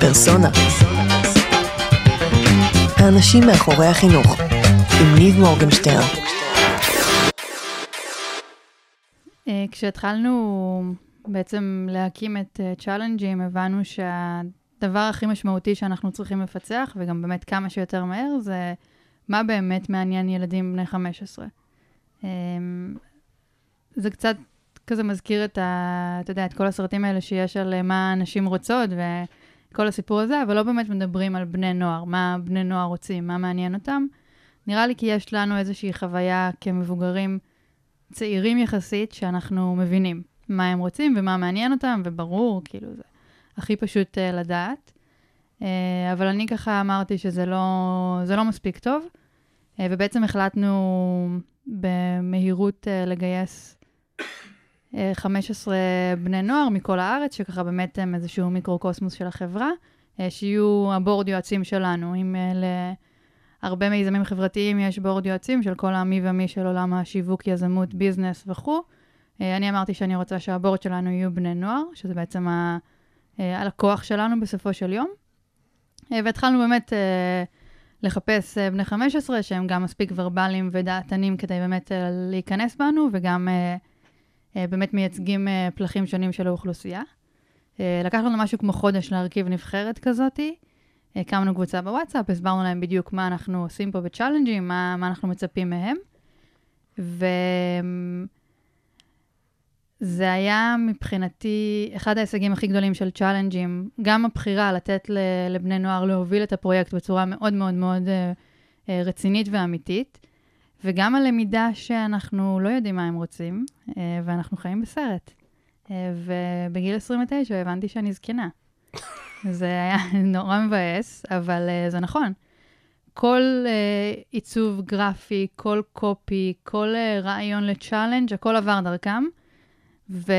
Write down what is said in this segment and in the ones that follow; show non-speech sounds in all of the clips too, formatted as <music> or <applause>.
פרסונה. האנשים מאחורי החינוך, עם ניב מורגנשטיין. אה, כשהתחלנו בעצם להקים את צ'אלנג'ים, הבנו שהדבר הכי משמעותי שאנחנו צריכים לפצח, וגם באמת כמה שיותר מהר, זה מה באמת מעניין ילדים בני 15. אמ, זה קצת כזה מזכיר את, ה, אתה יודע, את כל הסרטים האלה שיש על אה, מה נשים רוצות וכל הסיפור הזה, אבל לא באמת מדברים על בני נוער, מה בני נוער רוצים, מה מעניין אותם. נראה לי כי יש לנו איזושהי חוויה כמבוגרים צעירים יחסית, שאנחנו מבינים מה הם רוצים ומה מעניין אותם, וברור, כאילו, זה הכי פשוט uh, לדעת. Uh, אבל אני ככה אמרתי שזה לא, לא מספיק טוב, uh, ובעצם החלטנו במהירות uh, לגייס 15 בני נוער מכל הארץ, שככה באמת הם איזשהו מיקרוקוסמוס של החברה, שיהיו הבורד יועצים שלנו. אם להרבה מיזמים חברתיים יש בורד יועצים של כל המי ומי של עולם השיווק, יזמות, ביזנס וכו'. אני אמרתי שאני רוצה שהבורד שלנו יהיו בני נוער, שזה בעצם ה... הלקוח שלנו בסופו של יום. והתחלנו באמת לחפש בני 15 שהם גם מספיק ורבליים ודעתנים כדי באמת להיכנס בנו, וגם אה, באמת מייצגים אה, פלחים שונים של האוכלוסייה. אה, לקח לנו משהו כמו חודש להרכיב נבחרת כזאתי. הקמנו קבוצה בוואטסאפ, הסברנו להם בדיוק מה אנחנו עושים פה ב challenges, מה, מה אנחנו מצפים מהם. וזה היה מבחינתי אחד ההישגים הכי גדולים של צ'אלנג'ים, גם הבחירה לתת לבני נוער להוביל את הפרויקט בצורה מאוד מאוד מאוד רצינית ואמיתית. וגם הלמידה שאנחנו לא יודעים מה הם רוצים, אה, ואנחנו חיים בסרט. אה, ובגיל 29 הבנתי שאני זקנה. <laughs> זה היה <laughs> נורא מבאס, אבל uh, זה נכון. כל uh, עיצוב גרפי, כל קופי, כל uh, רעיון לצ'אלנג', הכל עבר דרכם. ו...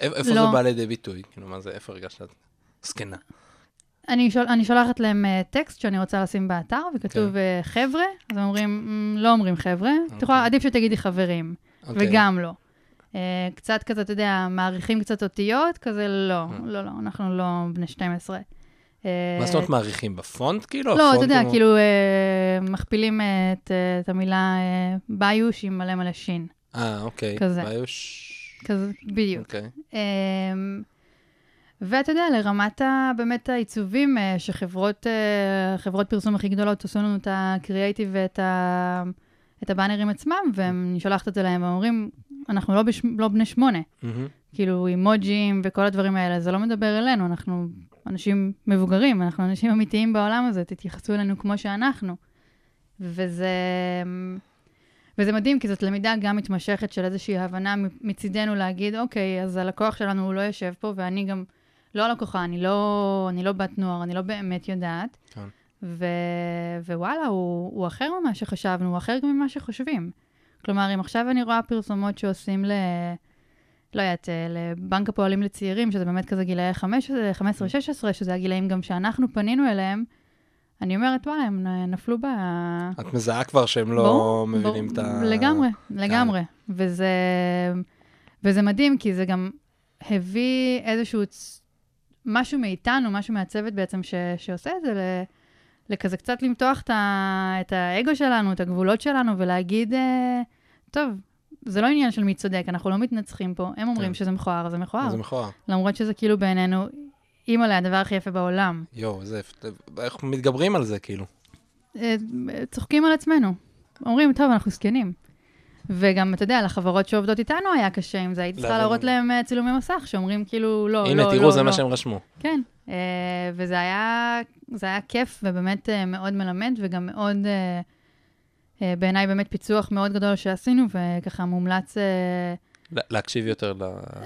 איפה לא... זה בא לידי ביטוי? כאילו, מה זה, איפה הרגשת זקנה? אני, שול, אני שולחת להם uh, טקסט שאני רוצה לשים באתר, וכתוב כן. uh, חבר'ה, אז הם אומרים, mm, לא אומרים חבר'ה, okay. אוקיי. עדיף שתגידי חברים, okay. אוקיי. וגם לא. Uh, קצת כזה, אתה יודע, מעריכים קצת אותיות, כזה לא, mm. לא, לא, אנחנו לא בני 12. מה זאת אומרת מעריכים? בפונט כאילו? לא, אתה יודע, כאילו מכפילים את, את המילה ביוש עם מלא מלא שין. אה, אוקיי. כזה. ביוש. כזה, בדיוק. אוקיי. ואתה יודע, לרמת ה, באמת העיצובים אה, שחברות אה, פרסום הכי גדולות עשו לנו את הקריאייטיב ואת ה, את הבאנרים עצמם, ואני שולחת את זה להם, והם אומרים, אנחנו לא, בש, לא בני שמונה. Mm-hmm. כאילו, אימוג'ים וכל הדברים האלה, זה לא מדבר אלינו, אנחנו אנשים מבוגרים, אנחנו אנשים אמיתיים בעולם הזה, תתייחסו אלינו כמו שאנחנו. וזה... וזה מדהים, כי זאת למידה גם מתמשכת של איזושהי הבנה מצידנו להגיד, אוקיי, אז הלקוח שלנו הוא לא יושב פה, ואני גם לא לקוחה, אני לא, אני לא בת נוער, אני לא באמת יודעת. כן. ו, ווואלה, הוא, הוא אחר ממה שחשבנו, הוא אחר גם ממה שחושבים. כלומר, אם עכשיו אני רואה פרסומות שעושים ל... לא יודעת, לבנק הפועלים לצעירים, שזה באמת כזה גילאי 15-16, כן. שזה הגילאים גם שאנחנו פנינו אליהם, אני אומרת, וואלה, הם נפלו ב... את מזהה כבר שהם לא בוא, מבינים בוא, את ה... לגמרי, לגמרי. וזה, וזה מדהים, כי זה גם הביא איזשהו משהו מאיתנו, משהו מהצוות בעצם ש, שעושה את זה, ל, לכזה קצת למתוח את, ה, את האגו שלנו, את הגבולות שלנו, ולהגיד, אה, טוב, זה לא עניין של מי צודק, אנחנו לא מתנצחים פה. הם אומרים כן. שזה מכוער, זה מכוער. זה מכוער. למרות שזה כאילו בעינינו, אימא'לה, הדבר הכי יפה בעולם. יואו, זה, איך מתגברים על זה, כאילו? אה, צוחקים על עצמנו. אומרים, טוב, אנחנו זקנים. וגם, אתה יודע, לחברות שעובדות איתנו היה קשה עם זה, הייתי צריכה להראות להם אה, צילומי מסך, שאומרים כאילו, לא, הנה, לא, תראו, לא, זה לא. מה שהם רשמו. כן, uh, וזה היה, זה היה כיף ובאמת uh, מאוד מלמד, וגם מאוד, בעיניי באמת פיצוח מאוד גדול שעשינו, וככה מומלץ... להקשיב יותר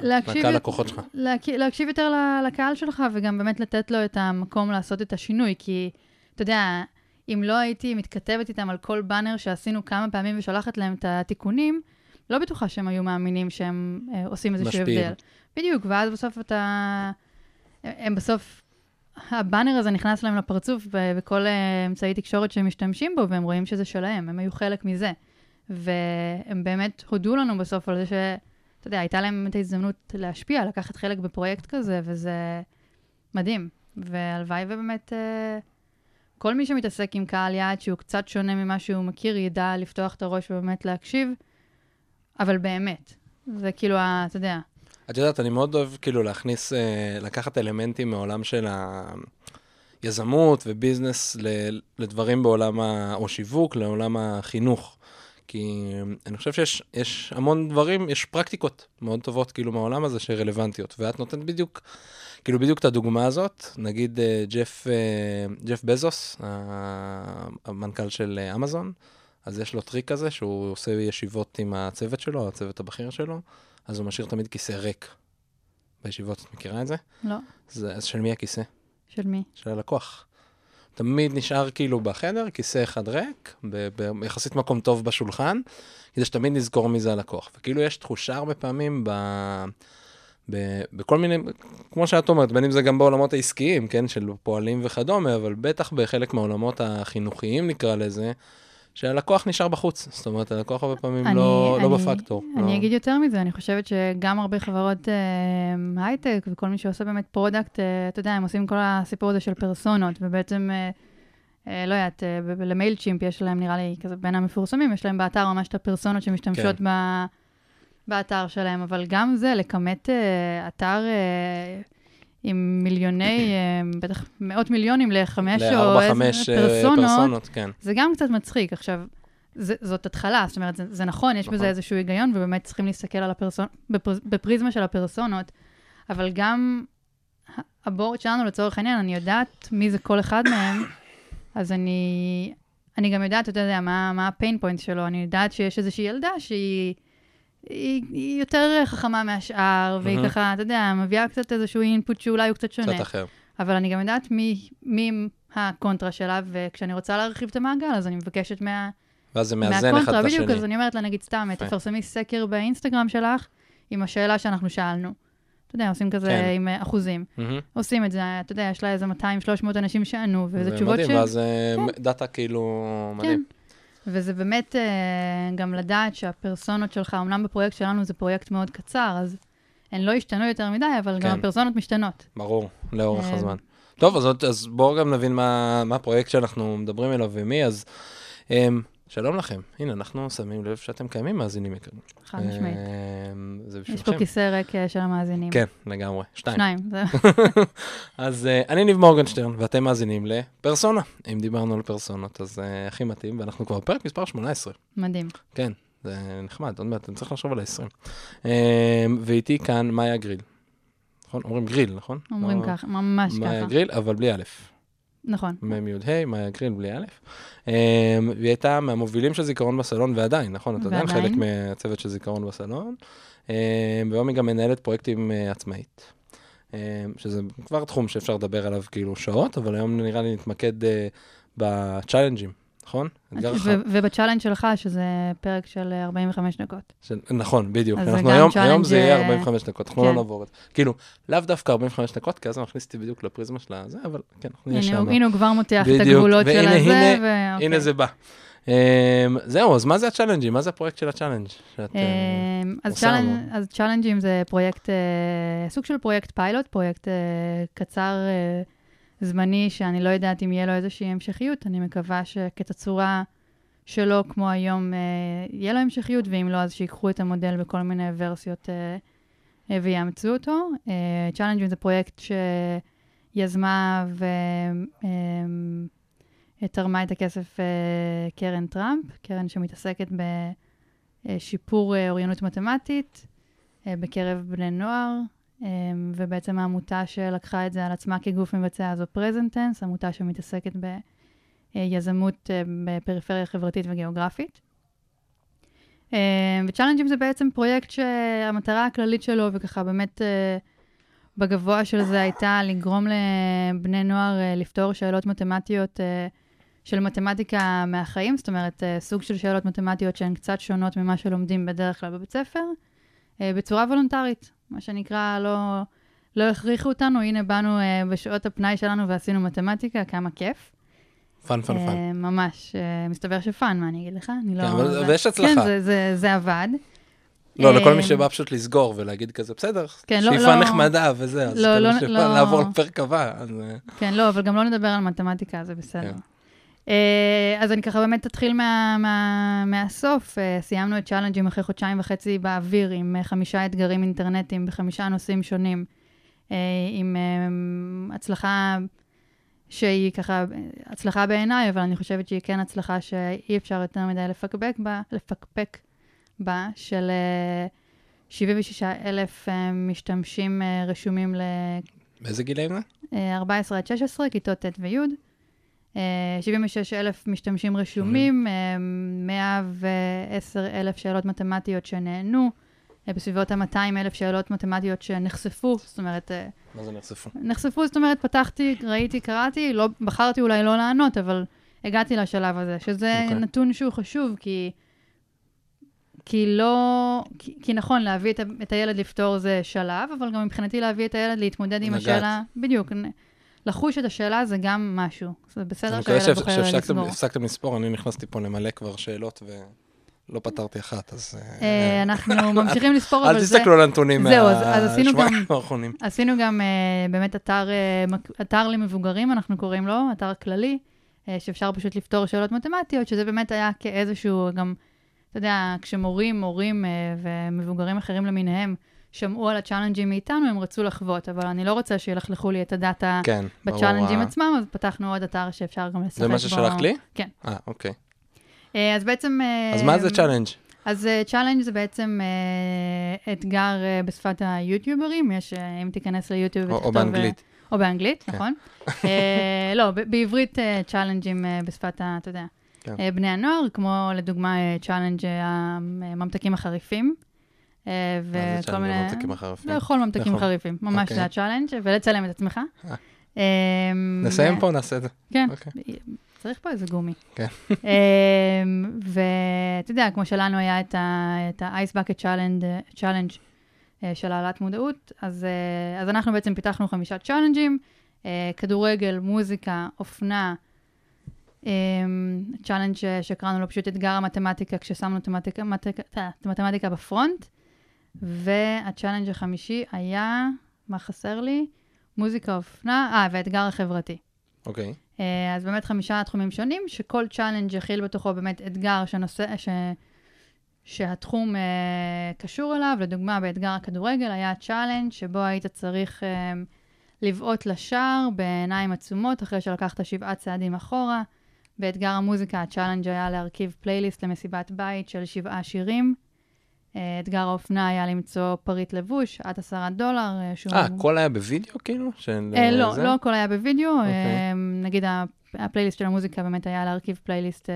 לקהל לקוחות שלך. להקשיב יותר לקהל שלך, וגם באמת לתת לו את המקום לעשות את השינוי, כי, אתה יודע, אם לא הייתי מתכתבת איתם על כל באנר שעשינו כמה פעמים ושולחת להם את התיקונים, לא בטוחה שהם היו מאמינים שהם אה, עושים איזשהו הבדל. בדיוק, ואז בסוף אתה... הם בסוף... הבאנר הזה נכנס להם לפרצוף בכל אה, אמצעי תקשורת שהם משתמשים בו, והם רואים שזה שלהם, הם היו חלק מזה. והם באמת הודו לנו בסוף על זה ש... אתה יודע, הייתה להם את ההזדמנות להשפיע, לקחת חלק בפרויקט כזה, וזה מדהים. והלוואי ובאמת uh, כל מי שמתעסק עם קהל יעד שהוא קצת שונה ממה שהוא מכיר, ידע לפתוח את הראש ובאמת להקשיב, אבל באמת. זה כאילו, ה, אתה יודע. את יודעת, אני מאוד אוהב כאילו להכניס, uh, לקחת אלמנטים מעולם של היזמות וביזנס לדברים בעולם, ה... או שיווק, לעולם החינוך. כי אני חושב שיש המון דברים, יש פרקטיקות מאוד טובות כאילו מהעולם הזה שרלוונטיות, ואת נותנת בדיוק, כאילו בדיוק את הדוגמה הזאת, נגיד אה, ג'ף, אה, ג'ף בזוס, המנכ"ל של אה, אמזון, אז יש לו טריק כזה שהוא עושה ישיבות עם הצוות שלו, הצוות הבכיר שלו, אז הוא משאיר תמיד כיסא ריק בישיבות, את מכירה את זה? לא. זה, אז של מי הכיסא? של מי? של הלקוח. תמיד נשאר כאילו בחדר, כיסא אחד ריק, ביחסית מקום טוב בשולחן, כדי שתמיד נזכור מי זה הלקוח. וכאילו יש תחושה הרבה פעמים ב... ב... בכל מיני, כמו שאת אומרת, בין אם זה גם בעולמות העסקיים, כן, של פועלים וכדומה, אבל בטח בחלק מהעולמות החינוכיים נקרא לזה, שהלקוח נשאר בחוץ. זאת אומרת, הלקוח הרבה פעמים אני, לא, לא אני, לא בפקטור. אני לא... אגיד יותר מזה, אני חושבת שגם הרבה חברות אה, הייטק וכל מי שעושה באמת product, אה, אתה יודע, הם עושים כל הסיפור הזה של פרסונות, ובעצם, אה, אה, לא יודעת, אה, למייל צ'ימפ יש להם, נראה לי, כזה בין המפורסמים, יש להם באתר ממש את הפרסונות שמשתמשות כן. ב, באתר שלהם, אבל גם זה, לכמות אה, אתר... אה, עם מיליוני, אה, בטח מאות מיליונים לחמש או איזה פרסונות, פרסונות כן. זה גם קצת מצחיק. עכשיו, זה, זאת התחלה, זאת אומרת, זה, זה נכון, יש נכון. בזה איזשהו היגיון, ובאמת צריכים להסתכל על הפרסונות, בפר, בפריזמה של הפרסונות, אבל גם הבורד שלנו, לצורך העניין, אני יודעת מי זה כל אחד מהם, אז אני, אני גם יודעת, אתה יודע, מה, מה הפיין פוינט שלו, אני יודעת שיש איזושהי ילדה שהיא... היא, היא יותר חכמה מהשאר, והיא mm-hmm. ככה, אתה יודע, מביאה קצת איזשהו אינפוט שאולי הוא קצת שונה. קצת אחר. אבל אני גם יודעת מי, מי הקונטרה שלה, וכשאני רוצה להרחיב את המעגל, אז אני מבקשת מה... ואז זה מאזן אחד את השני. בדיוק, אז אני אומרת לה, נגיד סתם, תפרסמי סקר באינסטגרם שלך עם השאלה שאנחנו שאלנו. אתה יודע, עושים כזה כן. עם אחוזים. אמ-המ. עושים את זה, אתה יודע, יש לה איזה 200-300 אנשים שענו, וזה תשובות ש... מדהים, ואז אה, כן. דאטה כאילו מדהים. כן. וזה באמת אה, גם לדעת שהפרסונות שלך, אמנם בפרויקט שלנו זה פרויקט מאוד קצר, אז הן לא השתנו יותר מדי, אבל כן. גם הפרסונות משתנות. ברור, לאורך uh, הזמן. טוב, אז, אז בואו גם נבין מה, מה הפרויקט שאנחנו מדברים אליו ומי, אז um, שלום לכם. הנה, אנחנו שמים לב שאתם קיימים מאזינים יקרים. חד משמעית. אמ, זה בשבילכם. יש פה כיסא ריק אה, של המאזינים. כן, לגמרי. שתיים. שניים, זהו. <laughs> אז uh, אני ניב מורגנשטרן, ואתם מאזינים לפרסונה. אם דיברנו על פרסונות, אז uh, הכי מתאים, ואנחנו כבר בפרק מספר 18. מדהים. כן, זה נחמד, עוד מעט, אני צריך לחשוב על ה-20. Uh, ואיתי כאן מאיה גריל. נכון? אומרים גריל, נכון? אומרים לא... ככה, ממש ככה. מאיה גריל, אבל בלי א'. נכון. מ"י, מאיה גריל בלי א'. אמ, והיא הייתה מהמובילים של זיכרון בסלון, ועדיין, נכון? אתה עדיין חלק מהצוות של זיכרון בסלון. אמ, והיום היא גם מנהלת פרויקטים אה, עצמאית. אמ, שזה כבר תחום שאפשר לדבר עליו כאילו שעות, אבל היום נראה לי נתמקד אה, בצ'אלנג'ים. נכון? ובצ'אלנג' שלך, שזה פרק של 45 דקות. של, נכון, בדיוק. אנחנו היום, היום זה יהיה 45 אה, דקות, אנחנו לא כן. לא נעבור את זה. כאילו, לאו דווקא 45 דקות, כי אז זה מכניס אותי בדיוק לפריזמה של הזה, אבל כן, אנחנו נהיה שם. הנה הוא כבר מותח את הגבולות של הזה, והנה, ו... הנה זה בא. אממ, זהו, אז מה זה הצ'אלנג'ים? מה זה הפרויקט של הצ'אלנג' שאת אממ, אז. אז צ'אלנג'ים זה פרויקט, אה, סוג של פרויקט פיילוט, פרויקט אה, קצר אה, זמני, שאני לא יודעת אם יהיה לו איזושהי המשכיות. אני מקווה שכתצורה שלו, כמו היום, אה, יהיה לו המשכיות, ואם לא, אז שיקחו את המודל בכל מיני ורסיות אה, אה, ויאמצו אותו. צ'אלנג'ים זה פרויקט שיזמה ותרמה את הכסף קרן טראמפ, קרן שמתעסקת בשיפור אוריינות מתמטית בקרב בני נוער. אמ, ובעצם העמותה שלקחה את זה על עצמה כגוף מבצע זו פרזנטנס, עמותה שמתעסקת ביזמות אה, בפריפריה חברתית וגיאוגרפית. אמ, וצ'אלנג'ים זה בעצם פרויקט שהמטרה הכללית שלו, וככה באמת אה, בגבוה של זה הייתה לגרום לבני נוער אה, לפתור שאלות מתמטיות של מתמטיקה מהחיים, זאת אומרת, סוג של שאלות מתמטיות שהן קצת שונות ממה שלומדים בדרך כלל בבית ספר, בצורה וולונטרית. מה שנקרא, לא, לא הכריחו אותנו, הנה באנו אה, בשעות הפנאי שלנו ועשינו מתמטיקה, כמה כיף. Fun, fun, fun. אה, ממש, אה, מסתבר ש fun, מה אני אגיד לך? אני לא... כן, אבל, ויש הצלחה. כן, זה, זה, זה עבד. לא, לכל אה, מי שבא פשוט לסגור ולהגיד כזה, בסדר, כן, לא- שאיפה לא- נחמדה וזה, אז לא, כל לא- לא- לעבור לפרק הבא, אז... אה, כן, לא, אבל גם לא נדבר על מתמטיקה, זה בסדר. כן. אה, אז אני ככה באמת אתחיל מה, מה, מהסוף. אה, סיימנו את צ'אלנג'ים אחרי חודשיים וחצי באוויר, עם אה, חמישה אתגרים אינטרנטיים בחמישה נושאים שונים, עם הצלחה שהיא ככה, הצלחה בעיניי, אבל אני חושבת שהיא כן הצלחה שאי אפשר יותר מדי לפקפק בה, לפקפק בה, של אה, 76 אלף משתמשים רשומים ל... באיזה גילאים זה? אה, 14 עד 16, כיתות ט' וי'. אה, 76 אלף משתמשים רשומים, אה, 110 אלף שאלות מתמטיות שנענו, אה, בסביבות ה-200 אלף שאלות מתמטיות שנחשפו, זאת אומרת, אה, מה זה נחשפו? נחשפו, זאת אומרת, פתחתי, ראיתי, קראתי, לא, בחרתי אולי לא לענות, אבל הגעתי לשלב הזה, שזה אוקיי. נתון שהוא חשוב, כי... כי לא... כי, כי נכון, להביא את, את הילד לפתור זה שלב, אבל גם מבחינתי להביא את הילד להתמודד עם לגעת. השאלה... בדיוק. לחוש את השאלה זה גם משהו. זה בסדר שהילד שהפ- בוחר שהפסקתם לסגור. הפסקתם לספור, אני נכנסתי פה למלא כבר שאלות ולא פתרתי אחת, אז... אה, אה, אנחנו <laughs> ממשיכים לספור, אל אבל זה... תסתכלו על הנתונים מהשבועיים <laughs> האחרונים. עשינו גם אה, באמת אתר, למבוגרים, אנחנו קוראים לו, אתר כללי, שאפשר פשוט לפתור שאלות מתמטיות, שזה באמת היה כאיזשהו, גם, אתה יודע, כשמורים, מורים ומבוגרים אחרים למיניהם שמעו על הצ'אלנג'ים מאיתנו, הם רצו לחוות, אבל אני לא רוצה שילכלכו לי את ה data כן. בצ'אלנג'ים אה, עצמם, אז פתחנו עוד אתר שאפשר גם לשחק בו. זה מה ששלחת לי? כן. אה, אוקיי. אה, אז בעצם... אה, אז מה זה challenge? אז challenge זה בעצם אה, אתגר אה, בשפת היוטיוברים, יש, אה, אם תיכנס ליוטיוב או- או ותכתוב... אה, באנגלית. או באנגלית, כן. נכון. <laughs> אה, לא, בעברית אה, challenges אה, בשפת ה... אתה יודע. כן. אה, בני הנוער, כמו לדוגמה אה, challenge אה, הממתקים החריפים. אה, וכל מיני... בממתקים החריפים? לאכול ממתקים לאכול. חריפים, ממש אוקיי. זה ה challenge, ולצלם את עצמך. אה. אה, נסיים פה, נעשה את זה. כן, אוקיי. צריך פה איזה גומי. כן. ואתה יודע, כמו שלנו היה את ה Ice Bucket Challenge, של העלאת מודעות, אז, אנחנו בעצם פיתחנו חמישה challenges, כדורגל, מוזיקה, אופנה, challenge שקראנו לו פשוט אתגר המתמטיקה, כששמנו את המתמטיקה ב front, וה challenge החמישי היה, מה חסר לי? מוזיקה, אופנה, אה, והאתגר החברתי. אוקיי. אה, אז באמת חמישה תחומים שונים, שכל challenge יכיל בתוכו באמת אתגר שנושא, ש... שהתחום אה, קשור אליו. לדוגמה, באתגר הכדורגל היה challenge שבו היית צריך אה, לבעוט לשער בעיניים עצומות אחרי שלקחת שבעה צעדים אחורה. באתגר המוזיקה ה challenge היה להרכיב פלייליסט למסיבת בית של שבעה שירים. אה, אתגר האופנה היה למצוא פריט לבוש עד עשרה דולר. אה, שהוא... אה, הכל היה בוידאו כאילו? של, אה, אה, לא, זה? לא הכל היה בווידאו. אוקיי. אה, נגיד הפלייליסט של המוזיקה באמת היה להרכיב פלייליסט אה,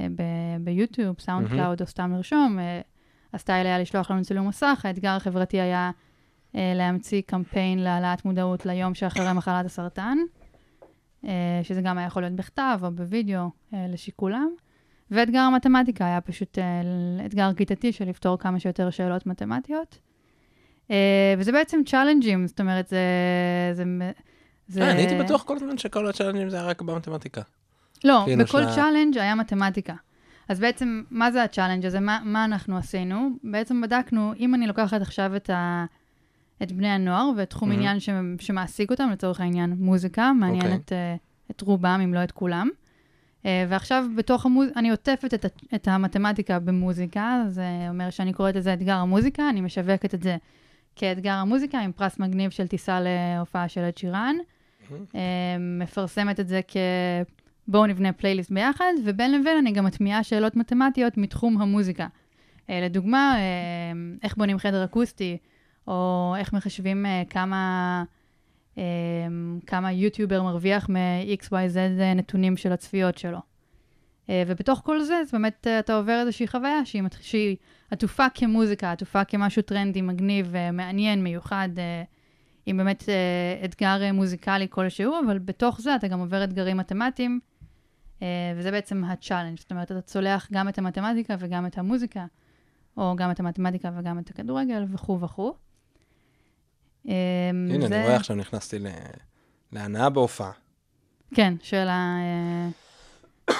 אה, ב- ביוטיוב, SoundCloud או סתם לרשום. אה, הסטייל היה לשלוח לנו צילום מסך, האתגר החברתי היה אה, להמציא קמפיין להעלאת מודעות ליום שאחרי מחלת הסרטן, אה, שזה גם היה יכול להיות בכתב או בווידאו אה, לשיקולם. ואתגר המתמטיקה היה פשוט אה, אתגר כיתתי של לפתור כמה שיותר שאלות מתמטיות. אה, וזה בעצם צ'אלנג'ים, זאת אומרת, זה... זה, זה... אה, אני הייתי בטוח כל הזמן שכל הצ'אלנג'ים זה היה רק במתמטיקה. לא, כאילו בכל צ'אלנג' היה מתמטיקה. אז בעצם, מה זה הצ'אלנג' הזה? מה, מה אנחנו עשינו? בעצם בדקנו, אם אני לוקחת עכשיו את, ה, את בני הנוער ואת תחום מהמם. עניין ש, שמעסיק אותם, לצורך העניין מוזיקה, מעניין אוקיי. את, את רובם, אם לא את כולם. אה, ועכשיו בתוך המוזיקה, אני עוטפת את, את המתמטיקה במוזיקה, זה אומר שאני קוראת לזה אתגר המוזיקה, אני משווקת את זה כאתגר המוזיקה עם פרס מגניב של טיסה להופעה של עד שירן. אה, מפרסמת את זה כ... בואו נבנה פלייליסט ביחד, ובין לבין אני גם מטמיעה שאלות מתמטיות מתחום המוזיקה. אה, לדוגמה, איך בונים חדר אקוסטי, או איך מחשבים כמה, כמה יוטיובר מרוויח מ- XYZ נתונים של הצפיות שלו. אה, ובתוך כל זה, אז באמת אה, אתה עובר איזושהי חוויה שהיא, שהיא עטופה כמוזיקה, עטופה כמשהו טרנדי, מגניב, אה, מעניין, מיוחד, עם באמת אתגר מוזיקלי כלשהו, אבל בתוך זה אתה גם עובר אתגרים מתמטיים, וזה בעצם הצ'אלנג'. זאת אומרת, אתה צולח גם את המתמטיקה וגם את המוזיקה, או גם את המתמטיקה וגם את הכדורגל וכו' וכו'. אה, הנה, זה- אני רואה עכשיו נכנסתי ל- להנאה בהופעה. כן, של ה... אה,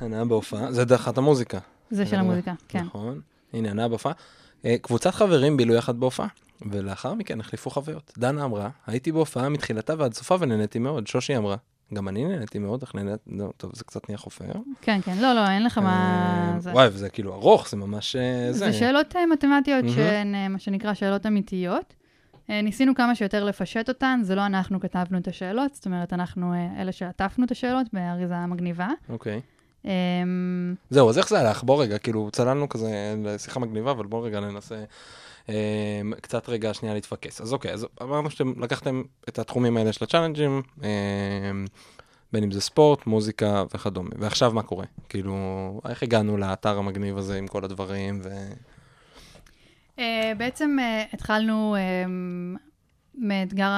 הנאה בהופעה, זה דרך המוזיקה. זה של. המוזיקה, כן. נכון. הנה, הנאה בהופעה. אה, קבוצת חברים בילו יחד בהופעה, ולאחר מכן החליפו חוויות. דנה אמרה, הייתי בהופעה מתחילתה ועד סופה ונהניתי מאוד. שושי אמרה, גם אני נהניתי מאוד, אך נהניתי, לא, טוב, זה קצת נהיה חופר. כן, כן, לא, לא, אין לך מה... אה, זה. וואי, וזה כאילו ארוך, זה ממש זה. זה שאלות מתמטיות. שהן מה שנקרא שאלות אמיתיות. אה, ניסינו כמה שיותר לפשט אותן, זה לא אנחנו כתבנו את השאלות, זאת אומרת, אנחנו אה, אלה שעטפנו את השאלות באריזה מגניבה. אוקיי. אה, זהו, אז איך זה הלך? בוא רגע, כאילו, צללנו כזה לשיחה מגניבה, אבל בוא רגע ננסה אה, קצת רגע שנייה להתפקס. אז אוקיי, אז אמרנו שאתם לקחתם את התחומים האלה של הצ'אלנג'ים, אה, בין אם זה ספורט, מוזיקה וכדומה. ועכשיו מה קורה? כאילו, איך הגענו לאתר המגניב הזה עם כל הדברים, ו... אה, בעצם אה, התחלנו אה, מאתגר,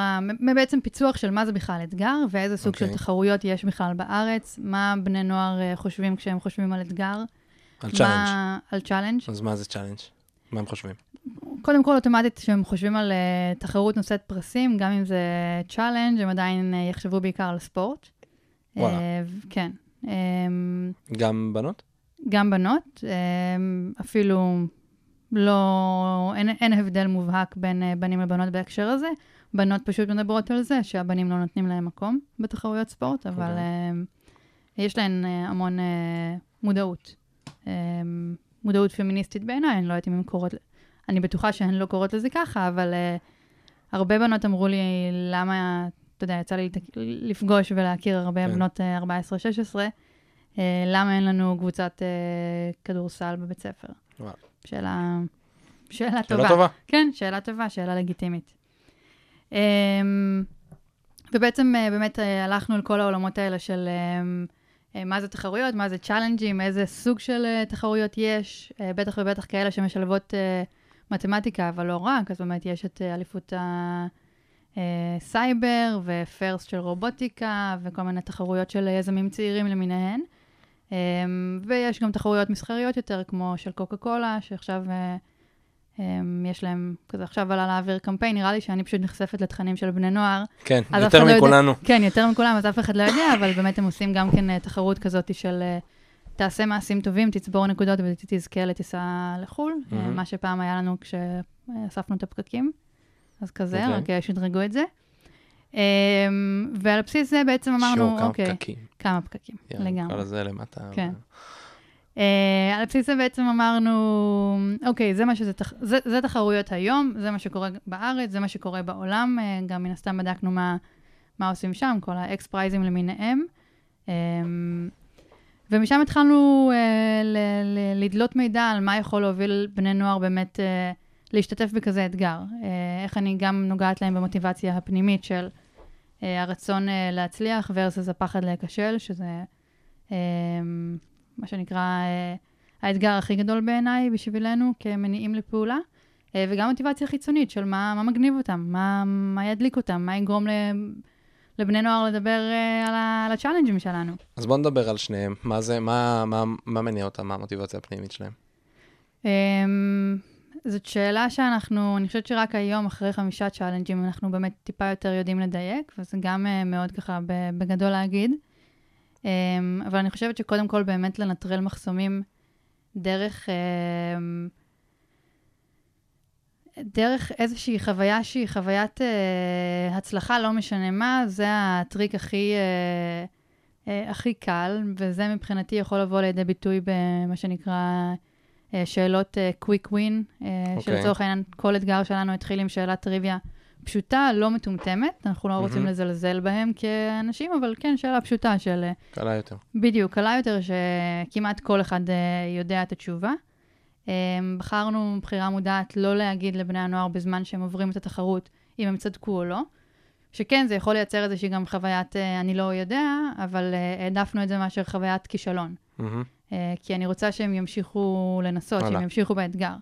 בעצם פיצוח של מה זה בכלל אתגר, ואיזה סוג של אוקיי. תחרויות יש בכלל בארץ, מה בני נוער חושבים כשהם חושבים על אתגר. על צ'אלנג'. על צ'אלנג'. אז מה זה צ'אלנג'? מה הם חושבים? קודם כל, אוטומטית, כשהם חושבים על אה, תחרות נושאת פרסים, גם אם זה צ'אלנג', הם עדיין אה, יחשבו בעיקר על ספורט. וואלה. ו- כן. Um, גם בנות? גם בנות, um, אפילו לא, אין, אין הבדל מובהק בין uh, בנים לבנות בהקשר הזה. בנות פשוט מדברות על זה שהבנים לא נותנים להם מקום בתחרויות ספורט, אבל אוקיי. um, יש להן uh, המון uh, מודעות. Um, מודעות פמיניסטית בעיניי, אני לא יודעת אם הן קוראות, אני בטוחה שהן לא קוראות לזה ככה, אבל uh, הרבה בנות אמרו לי, למה, אתה יודע, יצא לי לפגוש ולהכיר הרבה כן. בנות אה, 14-16, אה, למה אין לנו קבוצת אה, כדורסל בבית ספר? וואו. שאלה, שאלה טובה. שאלה טובה. כן, שאלה טובה, שאלה לגיטימית. אמ, ובעצם אה, באמת אה, הלכנו על כל העולמות האלה של אה, מה זה תחרויות, מה זה צ'אלנג'ים, איזה סוג של תחרויות יש, בטח ובטח כאלה שמשלבות מתמטיקה, אבל לא רק, אז באמת יש את אליפות הסייבר ו FIRST של רובוטיקה וכל מיני תחרויות של יזמים צעירים למיניהן. אמ, ויש גם תחרויות מסחריות יותר, כמו של קוקה קולה, שעכשיו אה, אמ, יש להם, כזה עכשיו עלה לאוויר קמפיין, נראה לי שאני פשוט נחשפת לתכנים של בני נוער. כן, יותר אחד לא יודע- מכולנו. כן, יותר מכולם, אז אף אחד לא יודע, אבל באמת הם עושים גם כן אה, תחרות כזאת של אה, תעשה מעשים טובים, תצבור נקודות ותזכה לטיסה לחו"ל, מהמם. מה שפעם היה לנו כשאספנו את הפקקים. אז כזה, אוקיי. רק שדרגו את זה. אמ, ועל בסיס זה בעצם אמרנו, אוקיי, פקקים. כמה פקקים, לגמרי. כל הזה למטה. כן. Uh, על בסיס זה בעצם אמרנו, אוקיי, זה מה שזה, תח... זה, זה תחרויות היום, זה מה שקורה בארץ, זה מה שקורה בעולם, uh, גם מן הסתם בדקנו מה, מה עושים שם, כל האקס פרייזים למיניהם. Um, ומשם התחלנו uh, ל- ל- לדלות מידע על מה יכול להוביל בני נוער באמת uh, להשתתף בכזה אתגר. Uh, איך אני גם נוגעת להם במוטיבציה הפנימית של הרצון uh, להצליח versus הפחד להיכשל, שזה um, מה שנקרא אה, האתגר הכי גדול בעיניי בשבילנו כמניעים לפעולה, אה, וגם מוטיבציה חיצונית של מה, מה מגניב אותם, מה, מה ידליק אותם, מה יגרום ל, לבני נוער לדבר אה, על, ה, על הצ'אלנג'ים שלנו. אז בוא נדבר על שניהם. מה זה, מה, מה, מה מניע אותם, מה המוטיבציה הפנימית שלהם? אה, זאת שאלה שאנחנו, אני חושבת שרק היום, אחרי חמישה צ'אלנג'ים, אנחנו באמת טיפה יותר יודעים לדייק, וזה גם אה, מאוד ככה בגדול להגיד. אה, אבל אני חושבת שקודם כל באמת לנטרל מחסומים דרך, אה, דרך איזושהי חוויה שהיא חוויית אה, הצלחה, לא משנה מה, זה הטריק הכי, אה, אה, הכי קל, וזה מבחינתי יכול לבוא לידי ביטוי במה שנקרא שאלות אה, quick win, אה, אוקיי. שלצורך העניין כל אתגר שלנו התחיל עם שאלת טריוויה פשוטה, לא מטומטמת, אנחנו לא רוצים מהמם. לזלזל בהם כאנשים, אבל כן, שאלה פשוטה של... אה, קלה יותר. בדיוק, קלה יותר, שכמעט כל אחד אה, יודע את התשובה. אה, בחרנו בחירה מודעת לא להגיד לבני הנוער בזמן שהם עוברים את התחרות אם הם צדקו או לא. שכן, זה יכול לייצר איזושהי גם חוויית אה, אני לא יודע, אבל אה, העדפנו את זה מאשר חוויית כישלון. מהמם. אה, כי אני רוצה שהם ימשיכו לנסות. שהם ימשיכו באתגר.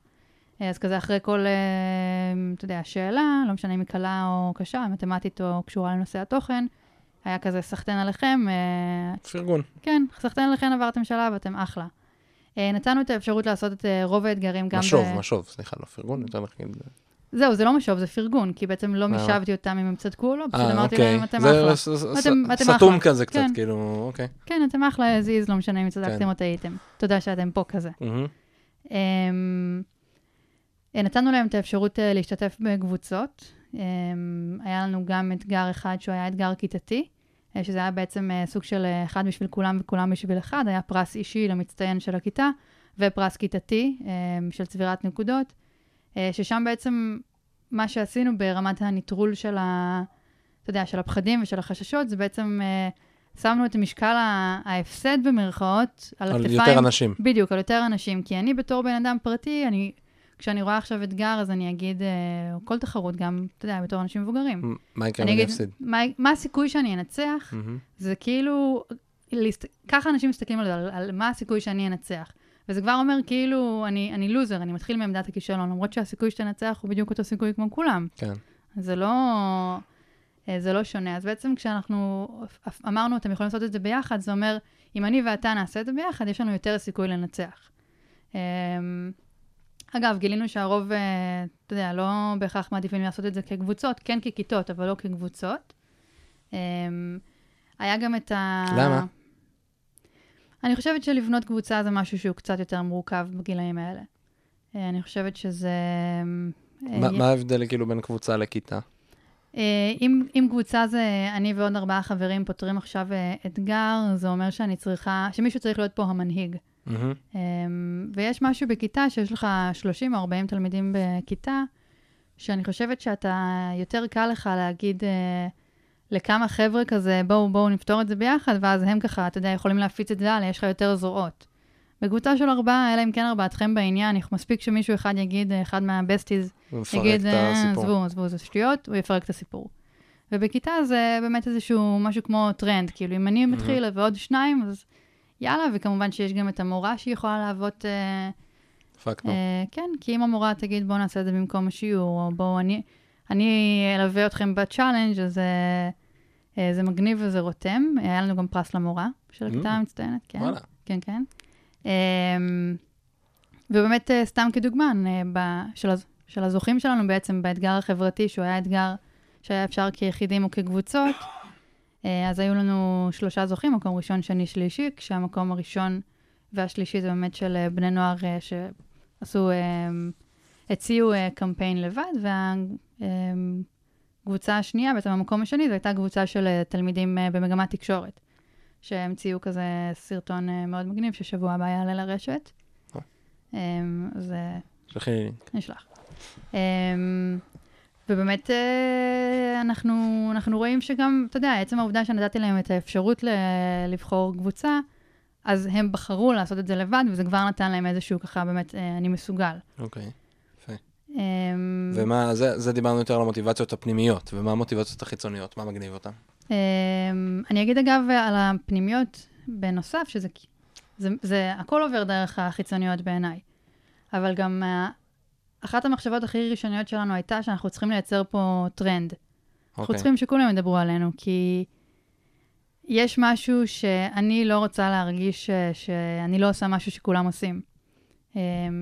אה, אז כזה אחרי כל, אה, אתה יודע, שאלה, לא משנה אם היא קלה או קשה, מתמטית או קשורה לנושא התוכן, היה כזה סחטיין עליכם, פרגון. כן, סחטיין עליכם עברתם שלב, אתם אחלה. נתנו את האפשרות לעשות את רוב האתגרים גם משוב, ב... משוב, סליחה, לא פרגון, יותר להגיד. זהו, זה לא משוב, זה פרגון, כי בעצם לא אה. מישבתי אותם אם הם צדקו או לא, פשוט אה, אמרתי אוקיי. להם, אתם זה אחלה. אתם סתום. כזה קצת, כן. כאילו, אוקיי. כן, אתם אחלה, זיז, לא משנה אם צדקתם כן. או טעיתם. תודה שאתם פה כזה. אמ, אה, נתנו להם את האפשרות להשתתף בקבוצות. אה, היה לנו גם אתגר אחד שהוא היה אתגר כיתתי, שזה היה בעצם סוג של אחד בשביל כולם וכולם בשביל אחד, היה פרס אישי למצטיין של הכיתה, ופרס כיתתי של צבירת נקודות, ששם בעצם מה שעשינו ברמת הנטרול של, ה, אתה יודע, של הפחדים ושל החששות, זה בעצם אה, שמנו את משקל ההפסד במרכאות על על הכתפיים. יותר אנשים. בדיוק, על יותר אנשים. כי אני בתור בן אדם פרטי, אני, כשאני רואה עכשיו אתגר, אז אני אגיד, אה, כל תחרות, גם, אתה יודע, בתור אנשים מבוגרים. מה יקרה אם אני אפסיד? מה, מה הסיכוי שאני אנצח? מהמם. זה כאילו, להסת... ככה אנשים מסתכלים על על, על מה הסיכוי שאני אנצח. וזה כבר אומר, כאילו, אני, אני לוזר, אני מתחיל מעמדת הכישלון, למרות שהסיכוי שתנצח הוא בדיוק אותו סיכוי כמו כולם. כן. זה לא, אה, זה לא שונה. אז בעצם כשאנחנו אמרנו, אתם יכולים לעשות את זה ביחד, זה אומר, אם אני ואתה נעשה את זה ביחד, יש לנו יותר סיכוי לנצח. אמ, אגב, גילינו שהרוב, אה, אתה יודע, לא בהכרח מעדיפים לעשות את זה כקבוצות, כן ככיתות, אבל לא כקבוצות. אמ, היה גם את ה... למה? אני חושבת שלבנות קבוצה זה משהו שהוא קצת יותר מורכב בגילאים האלה. אה, אני חושבת שזה... אה, מה- ההבדל כאילו בין קבוצה לכיתה? אה, אם, אם קבוצה זה אני ועוד ארבעה חברים פותרים עכשיו אתגר, זה אומר שאני צריכה, שמישהו צריך להיות פה המנהיג. אה, ויש משהו בכיתה שיש לך 30 או 40 תלמידים בכיתה, שאני חושבת שאתה, יותר קל לך להגיד לכמה חבר'ה כזה, בואו, בואו נפתור את זה ביחד, ואז הם ככה, אתה יודע, יכולים להפיץ את זה הלאה, יש לך יותר זרועות. בקבוצה של ארבעה, אלא אם כן ארבעתכם בעניין, מספיק שמישהו אחד יגיד, אחד מהבסטיז, יגיד, "אה. עזבו, עזבו, זה שטויות, הוא יפרק את הסיפור. ובכיתה זה באמת איזשהו משהו כמו טרנד, כאילו אם אני מתחיל ועוד שניים, אז יאללה, וכמובן שיש גם את המורה שהיא יכולה להוות, הפקנו. אה, כן, כי אם המורה תגיד בואו נעשה את זה במקום השיעור, או בואו אני, אני אלווה אתכם בצ'אלנג', אז אה, אה, זה מגניב וזה רותם. היה לנו גם פרס למורה של הכיתה אממ. המצטיינת, כן. וואלה. כן, כן. אמ, ובאמת, אה, סתם כדוגמה, ב- של, של הזוכים שלנו בעצם באתגר החברתי, שהוא היה אתגר שהיה אפשר כיחידים או כקבוצות, אז היו לנו שלושה זוכים, מקום ראשון, שני, שלישי, כשהמקום הראשון והשלישי זה באמת של בני נוער שעשו, אה, הציעו אה, קמפיין לבד, והקבוצה השנייה, בעצם המקום השני, זו הייתה קבוצה של אה, תלמידים אה, במגמת תקשורת. שהמציאו כזה סרטון אה, מאוד מגניב, ששבוע הבא יעלה לרשת. אמ, אז שלחי לינק. נשלח. אמ, ובאמת אנחנו, אנחנו רואים שגם, אתה יודע, עצם העובדה שנתתי להם את האפשרות ל- לבחור קבוצה, אז הם בחרו לעשות את זה לבד, וזה כבר נתן להם איזשהו ככה, באמת, אני מסוגל. אוקיי. אמ, ומה, זה זה דיברנו יותר על המוטיבציות הפנימיות, ומה המוטיבציות החיצוניות? מה מגניב אותן? אמ, אני אגיד אגב על הפנימיות בנוסף, שזה זה, זה הכל עובר דרך החיצוניות בעיניי. אבל גם uh, אחת המחשבות הכי ראשוניות שלנו הייתה שאנחנו צריכים לייצר פה טרנד. אנחנו אוקיי. צריכים שכולם ידברו עלינו, כי יש משהו שאני לא רוצה להרגיש ש, שאני לא עושה משהו שכולם עושים. Um,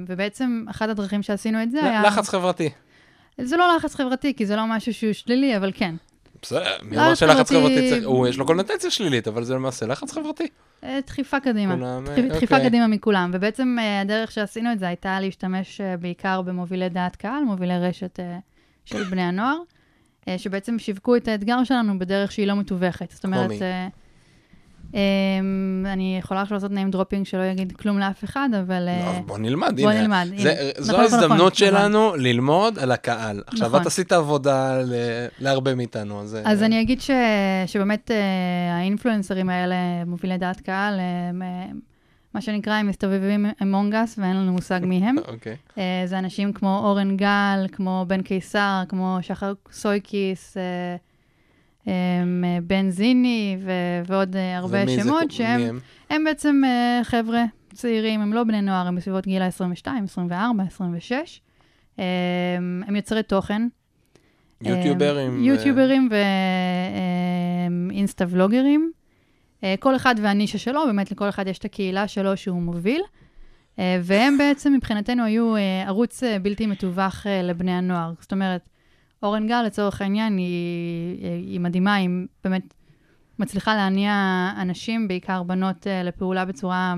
ובעצם אחת הדרכים שעשינו את זה היה... לחץ חברתי. זה לא לחץ חברתי, כי זה לא משהו שהוא שלילי, אבל כן. בסדר, מי אמר שלחץ חברתי-. הוא, יש לו קונוטציה שלילית, אבל זה למעשה לחץ חברתי. אה, דחיפה קדימה. אה, דחיפה אוקיי. קדימה מכולם. ובעצם אה, הדרך שעשינו את זה הייתה להשתמש בעיקר במובילי דעת קהל, מובילי רשת של בני הנוער, שבעצם שיווקו את האתגר שלנו בדרך שהיא לא מתווכת. זאת אומרת, אני יכולה עכשיו לעשות name dropping שלא יגיד כלום לאף אחד, אבל... אה, לא, אז בוא נלמד, בוא הנה. נלמד, זה- הנה. זו נכון, נכון, ההזדמנות נכון, שלנו ללמוד על הקהל. עכשיו. את עשית עבודה ל- להרבה מאיתנו, אז... אז אה, אני אגיד ש, שבאמת אה, האינפלואנסרים האלה, מובילי דעת קהל, הם, אה, מה שנקרא, הם מסתובבים among us ואין לנו מושג מי הם. <laughs> אוקיי. אה, זה אנשים כמו אורן גל, כמו בן קיסר, כמו שחר סויקיס, אה, אה, בן זיני ו- ועוד אה, הרבה שמות, שהם הם? הם בעצם אה, חבר'ה צעירים, הם לא בני נוער, הם בסביבות גיל ה-22, 24, 26. אה, הם יוצרי תוכן. יוטיוברים. ו- יוטיוברים ואינסטה ולוגרים. אה, כל אחד והנישה שלו, באמת לכל אחד יש את הקהילה שלו שהוא מוביל. והם בעצם מבחינתנו היו ערוץ בלתי מתווך לבני הנוער. זאת אומרת, אורן גל, לצורך העניין, היא, היא מדהימה, היא באמת מצליחה להניע אנשים, בעיקר בנות, אה, לפעולה בצורה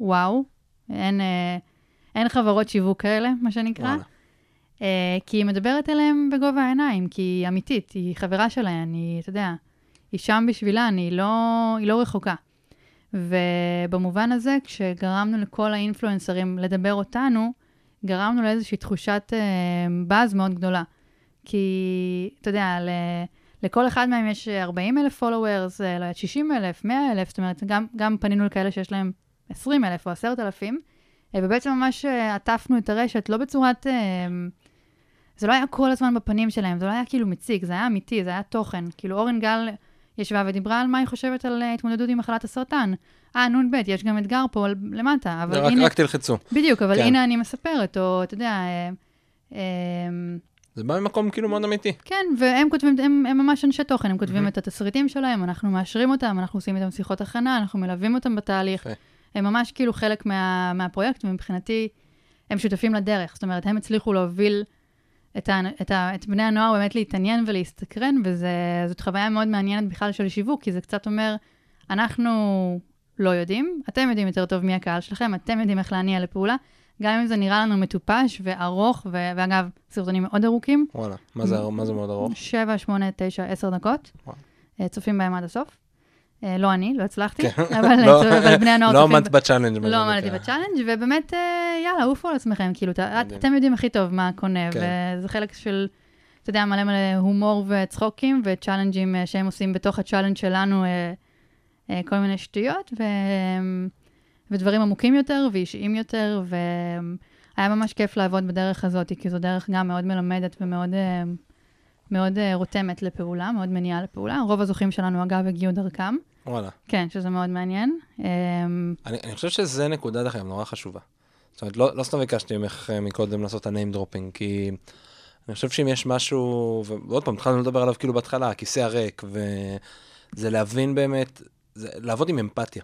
וואו. אין, אה, אין חברות שיווק כאלה, מה שנקרא. וואלה. אה, כי היא מדברת אליהם בגובה העיניים, כי היא אמיתית, היא חברה שלהן, היא, אתה יודע, היא שם בשבילן, היא לא, היא לא רחוקה. ובמובן הזה, כשגרמנו לכל האינפלואנסרים לדבר אותנו, גרמנו לאיזושהי תחושת אה, באז מאוד גדולה. כי, אתה יודע, ל, לכל אחד מהם יש 40 אלף פולוורס, לא יודעת, 60 אלף, 100 אלף, זאת אומרת, גם, גם פנינו לכאלה שיש להם 20 אלף או 10 אלפים, אה, ובעצם ממש אה, עטפנו את הרשת, לא בצורת... אה, זה לא היה כל הזמן בפנים שלהם, זה לא היה כאילו מציג, זה היה אמיתי, זה היה תוכן. כאילו אורן גל ישבה ודיברה על מה היא חושבת על התמודדות עם מחלת הסרטן. אה, נ"ב, יש גם אתגר פה למטה, אבל רק, הנה... רק תלחצו. בדיוק, אבל כן. הנה אני מספרת, או אתה יודע... זה בא ממקום כאילו מאוד אמיתי. כן, והם כותבים, הם, הם ממש אנשי תוכן, הם כותבים מהמם. את התסריטים שלהם, אנחנו מאשרים אותם, אנחנו עושים איתם שיחות הכנה, אנחנו מלווים אותם בתהליך. יפה. הם ממש כאילו חלק מה, מהפרויקט, ומבחינתי, הם שותפים לדרך. זאת אומרת, הם הצליחו להוביל את, ה, את, ה, את בני הנוער באמת להתעניין ולהסתקרן, וזאת חוויה מאוד מעניינת בכלל של שיווק, כי זה קצת אומר, אנחנו לא יודעים, אתם יודעים יותר טוב מי הקהל שלכם, אתם יודעים איך להניע לפעולה, גם אם זה נראה לנו מטופש וארוך, ו- ואגב, סרטונים מאוד ארוכים, וואלה, מה זה, מה זה מאוד ארוך? 7, 8, 9, 10 דקות. וואו. אה, צופים בהם עד הסוף. אה, לא אני, לא הצלחתי, כן. אבל, לא- אבל בני הנוער לא צופים. עמדת בצ'אלנג'. לא עמדתי. בצ'אלנג', ובאמת, אה, יאללה, עופו על עצמכם, כאילו. אתם יודעים הכי טוב מה קונה, כן. וזה חלק של, אתה יודע, מלא מלא הומור וצחוקים, וצ'אלנג'ים שהם עושים בתוך הצ'אלנג' שלנו, כל מיני שטויות, ו... ודברים עמוקים יותר ואישיים יותר, והיה ממש כיף לעבוד בדרך הזאת, כי זו דרך גם מאוד מלמדת ומאוד אה, מאוד אה, רותמת לפעולה, מאוד מניעה לפעולה. רוב הזוכים שלנו, אגב, הגיעו דרכם. וואלה. כן, שזה מאוד מעניין. אה, אני, אני חושב שזה נקודה דרך אגב נורא חשובה. זאת אומרת, לא, לא סתם ביקשתי ממך מקודם לעשות את ה-name dropping, כי אני חושב שאם יש משהו, ועוד פעם, התחלנו לדבר עליו כאילו בהתחלה, הכיסא הריק, וזה להבין באמת, זה לעבוד עם אמפתיה.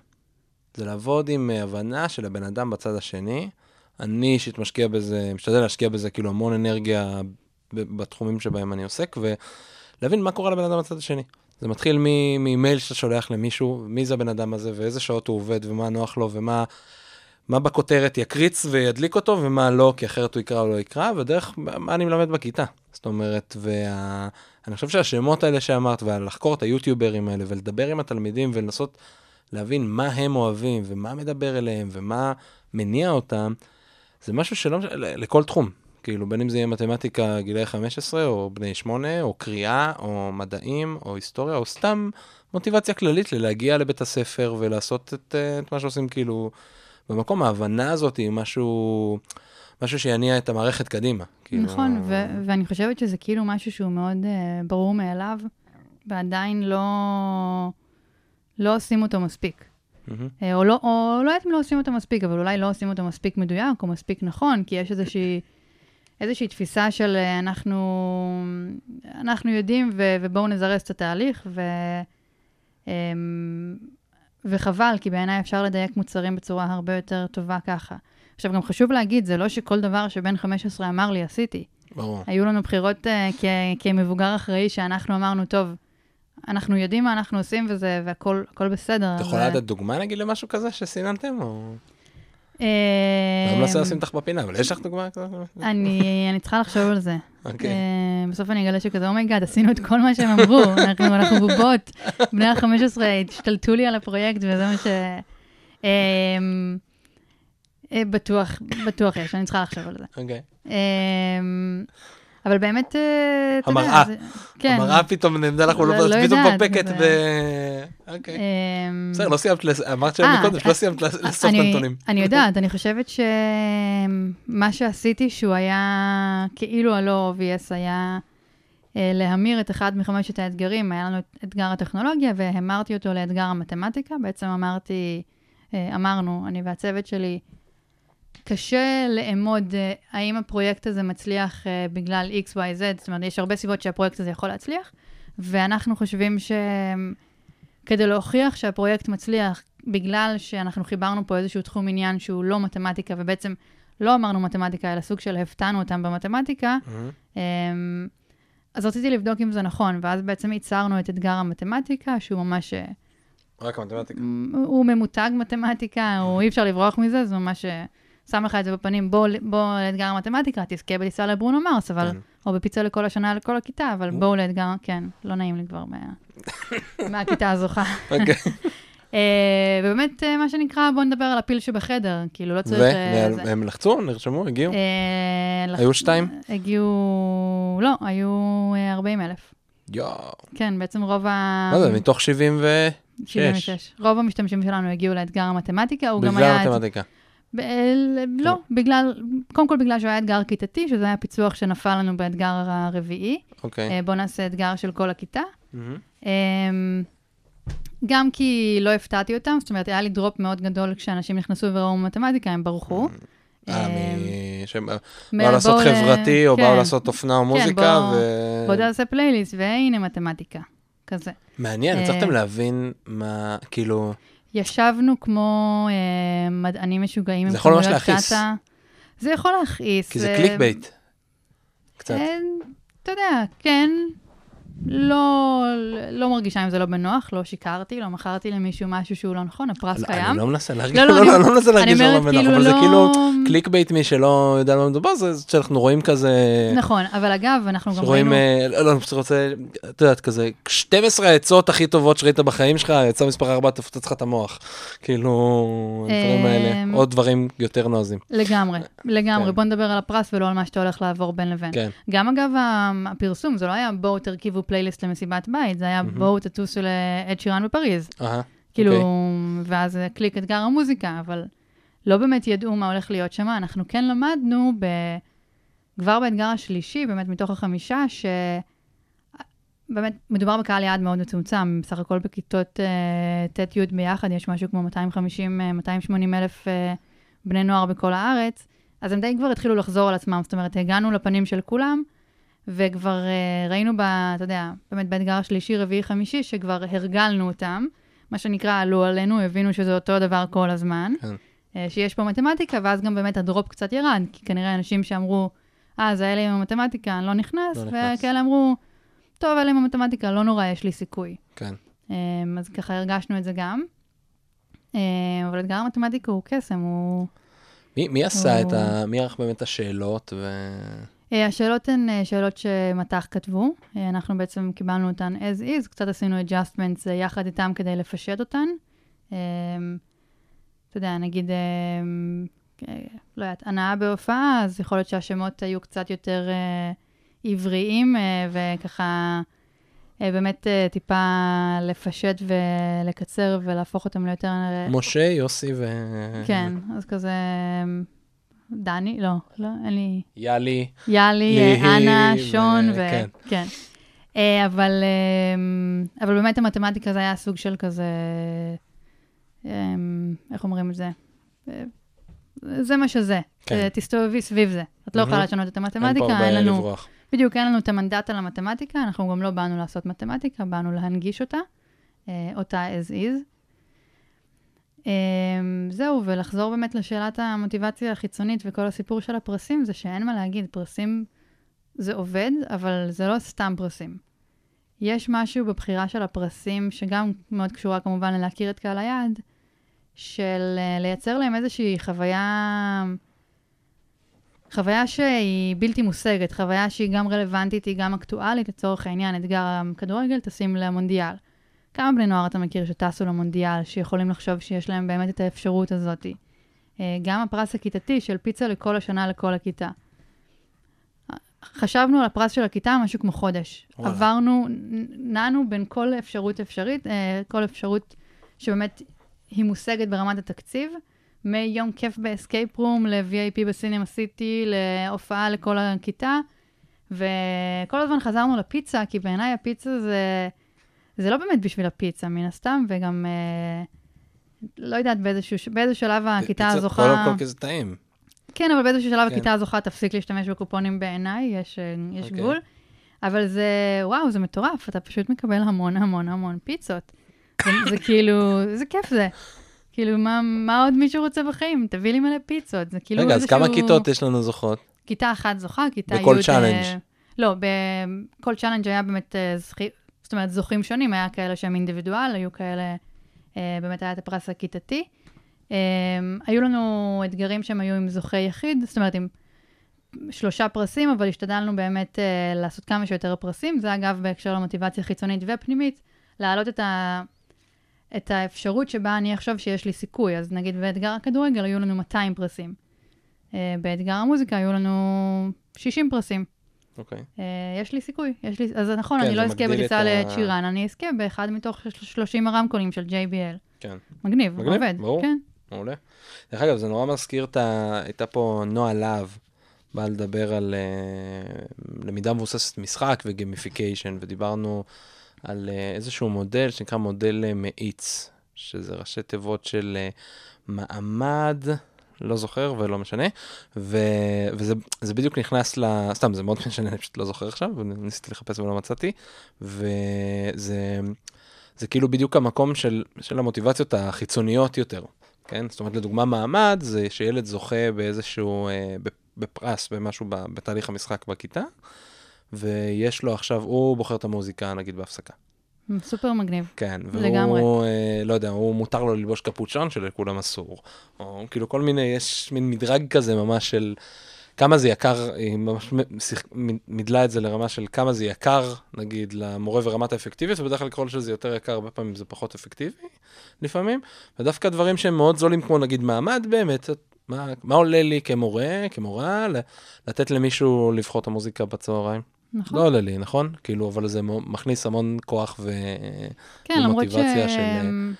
זה לעבוד עם אה, הבנה של הבן אדם בצד השני. אני אישית משקיע בזה, משתדל להשקיע בזה כאילו המון אנרגיה בתחומים שבהם אני עוסק, ולהבין מה קורה לבן אדם בצד השני. זה מתחיל ממייל שאתה שולח למישהו, מי זה הבן אדם הזה, ואיזה שעות הוא עובד, ומה נוח לו, ומה מה בכותרת יקריץ וידליק אותו, ומה לא, כי אחרת הוא יקרא או לא יקרא, ודרך מה אני מלמד בכיתה. זאת אומרת, וה... אני חושב שהשמות האלה שאמרת, ולחקור את היוטיוברים האלה, ולדבר עם התלמידים, ולנסות להבין מה הם אוהבים, ומה מדבר אליהם, ומה מניע אותם, זה משהו שלא משנה, לכל תחום. כאילו, בין אם זה יהיה מתמטיקה גילאי 15, או בני 8, או קריאה, או מדעים, או היסטוריה, או סתם מוטיבציה כללית ללהגיע לבית הספר ולעשות את, אה, את מה שעושים, כאילו, במקום ההבנה הזאת היא משהו, משהו שיניע את המערכת קדימה. כאילו... נכון, ו- ואני חושבת שזה כאילו משהו שהוא מאוד uh, ברור מאליו, ועדיין לא, לא עושים אותו מספיק. אה, או לא, או לא יודעת אם לא עושים אותו מספיק, אבל אולי לא עושים אותו מספיק מדויק או מספיק נכון, כי יש איזושהי, איזושהי תפיסה של אה, אנחנו, אנחנו יודעים ו, ובואו נזרז את התהליך, ו, אמ, וחבל, כי בעיניי אפשר לדייק מוצרים בצורה הרבה יותר טובה ככה. עכשיו, גם חשוב להגיד, זה לא שכל דבר שבן 15 אמר לי עשיתי. ברור. היו לנו בחירות uh, כ- כמבוגר אחראי שאנחנו אמרנו, טוב, אנחנו יודעים מה אנחנו עושים וזה, והכל הכל בסדר. את יכולה לתת דוגמה נגיד למשהו כזה שסיננתם, או... אה, אני לא מנסה לשים אותך בפינה, אבל יש לך דוגמה כזאת? אני צריכה לחשוב על זה. אוקיי. אה, בסוף אני אגלה שכזה, oh my god, עשינו את כל מה שהם אמרו, <laughs> אנחנו בובות. בני ה-15 השתלטו לי על הפרויקט, וזה מה ש... אה, בטוח, בטוח יש, אני צריכה לחשוב על זה. אוקיי. אבל באמת, אה, אתה יודע, המראה. כן. המראה פתאום נעמדה לך, לא- לא לא פתאום יודעת, מפקפקת זה- ב... אוקיי. אה, בסדר, לא סיימת, אמרת אה, מקודם שלא אה, סיימת לאסוף את הנתונים. אני יודעת, אני חושבת שמה שעשיתי, שהוא היה כאילו הלא obvious, היה להמיר את אחד מחמשת האתגרים. היה לנו את אתגר הטכנולוגיה, והמרתי אותו לאתגר המתמטיקה. בעצם אמרתי, אמרנו, אני והצוות שלי, קשה לאמוד אה, האם הפרויקט הזה מצליח אה, בגלל X, Y, Z, זאת אומרת, יש הרבה סיבות שהפרויקט הזה יכול להצליח, ואנחנו חושבים שכדי להוכיח שהפרויקט מצליח, בגלל שאנחנו חיברנו פה איזשהו תחום עניין שהוא לא מתמטיקה, ובעצם לא אמרנו מתמטיקה, אלא סוג של הפתענו אותם במתמטיקה, מהמם. אמ, אז רציתי לבדוק אם זה נכון, ואז בעצם ייצרנו את אתגר המתמטיקה, שהוא ממש, אה, רק המתמטיקה. הוא ממותג מתמטיקה, הוא אי אפשר לברוח מזה, זה ממש שם לך את זה בפנים, בוא, בוא לאתגר המתמטיקה, תזכה בטיסה לברונו מרס, אבל, כן. או בפיצה לכל השנה לכל הכיתה, אבל בואו לאתגר, כן, לא נעים לי כבר מה, <laughs> מהכיתה הזוכה. <laughs> אה, ובאמת, אה, מה שנקרא, בואו נדבר על הפיל שבחדר, כאילו, לא צריך... אה, זה. והם לחצו, נרשמו, הגיעו? אה, לח- היו שתיים? הגיעו, לא, היו 40 אלף. יואו. כן, בעצם רוב ה... מה זה, מתוך 70 ו... 76. רוב המשתמשים שלנו הגיעו לאתגר המתמטיקה, הוא גם בגלל היה... מתמטיקה. ב- לא, בגלל, קודם כל בגלל שהוא היה אתגר כיתתי, שזה היה פיצוח שנפל לנו באתגר הרביעי. אוקיי. אה, בואו נעשה אתגר של כל הכיתה. אמ, גם כי לא הפתעתי אותם, זאת אומרת, היה לי דרופ מאוד גדול כשאנשים נכנסו וראו מתמטיקה, הם ברחו. אה, אמ, שהם באו לעשות חברתי, או באו כן. לעשות אופנה או מוזיקה, בואו- ו... בואו תעשו פלייליסט, והנה מתמטיקה, כזה. מעניין, אה, הצלחתם להבין מה, כאילו... ישבנו כמו אה, מדענים משוגעים עם זה יכול ממש להכעיס. זה יכול להכעיס. כי זה אה, clickbait. קצת. אה, אתה יודע, כן. לא, לא מרגישה עם זה לא בנוח, לא שיקרתי, לא מכרתי למישהו משהו שהוא לא נכון, הפרס לא, קיים. אני לא מנסה להרגיש, לא, לא, לא, לא, אני- לא מנסה להרגיש לא בנוח, כאילו, אבל זה לא... כאילו clickbait, מי שלא יודע על מה מדובר, זה שאנחנו רואים כזה... נכון, אבל אגב, אנחנו גם ראינו... אה, לא, אני פשוט רוצה, את יודעת, כזה, 12 העצות הכי טובות שראית בחיים שלך, עצה מספר 4, תפוצץ לך את המוח. כאילו, הדברים האלה, אמ, עוד דברים יותר נועזים. לגמרי, לגמרי. כן. בוא נדבר על הפרס ולא על מה שאתה הולך לעבור בין לבין. כן. גם אגב, הפרסום, זה לא היה בואו תרכיבו פלייליסט למסיבת בית, זה היה מהמם. בואו תטוסו לעד שירן בפריז. אהה, כאילו, אוקיי. ואז קליק אתגר המוזיקה, אבל לא באמת ידעו מה הולך להיות שם. אנחנו כן למדנו ב... כבר באתגר השלישי, באמת מתוך החמישה, ש... באמת, מדובר בקהל יעד מאוד מצומצם, בסך הכל בכיתות uh, ט'-י' ביחד, יש משהו כמו 250-280 אלף uh, בני נוער בכל הארץ, אז הם די כבר התחילו לחזור על עצמם, זאת אומרת, הגענו לפנים של כולם, וכבר uh, ראינו, ב, אתה יודע, באמת באתגר השלישי, רביעי, חמישי, שכבר הרגלנו אותם, מה שנקרא, עלו עלינו, הבינו שזה אותו דבר כל הזמן, כן. אה, שיש פה מתמטיקה, ואז גם באמת הדרופ קצת ירד, כי כנראה אנשים שאמרו, אה, זה אלה עם המתמטיקה, אני לא נכנס, לא נכנס. וכאלה אמרו, טוב, אלה עם המתמטיקה, לא נורא, יש לי סיכוי. כן. אה, אז ככה הרגשנו את זה גם. אה, אבל אתגר המתמטיקה הוא קסם, הוא... מי מי עשה את או- ה... מי ערך באמת את השאלות ו... אה, השאלות הן אה, שאלות שמט"ח כתבו. אה, אנחנו בעצם קיבלנו אותן as is, קצת עשינו adjustments יחד איתם כדי לפשט אותן. אתה יודע, נגיד, לא יודעת, הנאה בהופעה, אז יכול להיות שהשמות היו קצת יותר עבריים, וככה באמת טיפה לפשט ולקצר ולהפוך אותם ליותר... משה, יוסי ו... כן, אז כזה... דני? לא, לא, אין לי... יאלי. יאלי, אנה, שון, ו... כן. כן. אה, אבל, אה, אבל באמת המתמטיקה זה היה סוג של כזה, אה, איך אומרים את זה? זה מה שזה. כן. תסתובבי סביב זה. את לא יכולה. לשנות את המתמטיקה, אין לנו... לברוח. בדיוק, אין לנו את המנדט על המתמטיקה, אנחנו גם לא באנו לעשות מתמטיקה, באנו להנגיש אותה, אותה as is. אה, זהו, ולחזור באמת לשאלת המוטיבציה החיצונית וכל הסיפור של הפרסים, זה שאין מה להגיד, פרסים זה עובד, אבל זה לא סתם פרסים. יש משהו בבחירה של הפרסים, שגם מאוד קשורה כמובן ללהכיר את קהל היעד, של אה, לייצר להם איזושהי חוויה, חוויה שהיא בלתי מושגת, חוויה שהיא גם רלוונטית, היא גם אקטואלית, לצורך העניין, אתגר הכדורגל, טסים למונדיאל. כמה בני נוער אתה מכיר שטסו למונדיאל, שיכולים לחשוב שיש להם באמת את האפשרות הזאת? אה, גם הפרס הכיתתי של פיצה לכל השנה, לכל הכיתה. חשבנו על הפרס של הכיתה משהו כמו חודש. וואלה. עברנו, נענו בין כל אפשרות אפשרית, אה, כל אפשרות שבאמת היא מושגת ברמת התקציב, מיום כיף ב escape room ל- VIP בסינמה סיטי, להופעה לכל הכיתה, וכל הזמן חזרנו לפיצה, כי בעיניי הפיצה זה, זה לא באמת בשביל הפיצה, מן הסתם, וגם אה, לא יודעת באיזשהו, באיזה שלב הכיתה פיצה, הזוכה... קודם כל כי זה טעים. כן, אבל באיזשהו שלב כן. הכיתה הזוכה תפסיק להשתמש בקופונים בעיניי, יש, אה, יש אוקיי. גבול. אבל זה, וואו, זה מטורף, אתה פשוט מקבל המון המון המון פיצות. זה, זה כאילו, זה כיף זה. כאילו, מה, מה עוד מישהו רוצה בחיים? תביא לי מלא פיצות. זה כאילו רגע, אז איזשהו... כמה כיתות יש לנו זוכות? כיתה אחת זוכה, כיתה י'... בכל אה, challenge. לא, בכל challenge היה באמת אה, זכי... זאת אומרת, זוכים שונים, היה כאלה שהם אינדיבידואל, היו כאלה, אה, באמת היה את הפרס הכיתתי. Um, היו לנו אתגרים שהם היו עם זוכה יחיד, זאת אומרת, עם שלושה פרסים, אבל השתדלנו באמת uh, לעשות כמה שיותר פרסים. זה אגב בהקשר למוטיבציה חיצונית ופנימית, להעלות את, ה, את האפשרות שבה אני אחשוב שיש לי סיכוי. אז נגיד באתגר הכדורגל היו לנו 200 פרסים. Uh, באתגר המוזיקה היו לנו 60 פרסים. אוקיי. Uh, יש לי סיכוי, יש לי... אז נכון, כן, אני לא אזכה בטיסה ה- לצ'ירן, אני אזכה באחד מתוך 30 הרמקולים של JBL. כן. מגניב, מגניב, עובד. ברור. כן. מעולה. דרך אגב, זה נורא מזכיר את ה... הייתה פה נועה להב, באה לדבר על uh, למידה מבוססת משחק וגימיפיקיישן, ודיברנו על uh, איזשהו מודל שנקרא מודל uh, מאיץ, שזה ראשי תיבות של uh, מעמד, לא זוכר ולא משנה, ו... וזה זה בדיוק נכנס ל... סתם, זה מאוד משנה, אני פשוט לא זוכר עכשיו, ניסיתי לחפש ולא מצאתי, וזה זה כאילו בדיוק המקום של, של המוטיבציות החיצוניות יותר. כן? זאת אומרת, לדוגמה, מעמד זה שילד זוכה באיזשהו, אה, בפרס, במשהו בתהליך המשחק בכיתה, ויש לו עכשיו, הוא בוחר את המוזיקה, נגיד, בהפסקה. סופר מגניב. כן, לגמרי. והוא, אה, לא יודע, הוא מותר לו ללבוש קפוצ'ון שלכולם אסור. או כאילו כל מיני, יש מין מדרג כזה ממש של כמה זה יקר, היא ממש שיח- מידלה את זה לרמה של כמה זה יקר, נגיד, למורה ורמת האפקטיביות, ובדרך כלל ככל שזה יותר יקר, הרבה פעמים זה פחות אפקטיבי, לפעמים. ודווקא דברים שהם מאוד זולים, כמו נגיד מעמד, באמת, מה, מה עולה לי כמורה, כמורה, לתת למישהו לבחור את המוזיקה בצהריים? נכון. לא עולה לי, נכון? כאילו, אבל זה מכניס המון כוח ו... כן, למרות ש... של,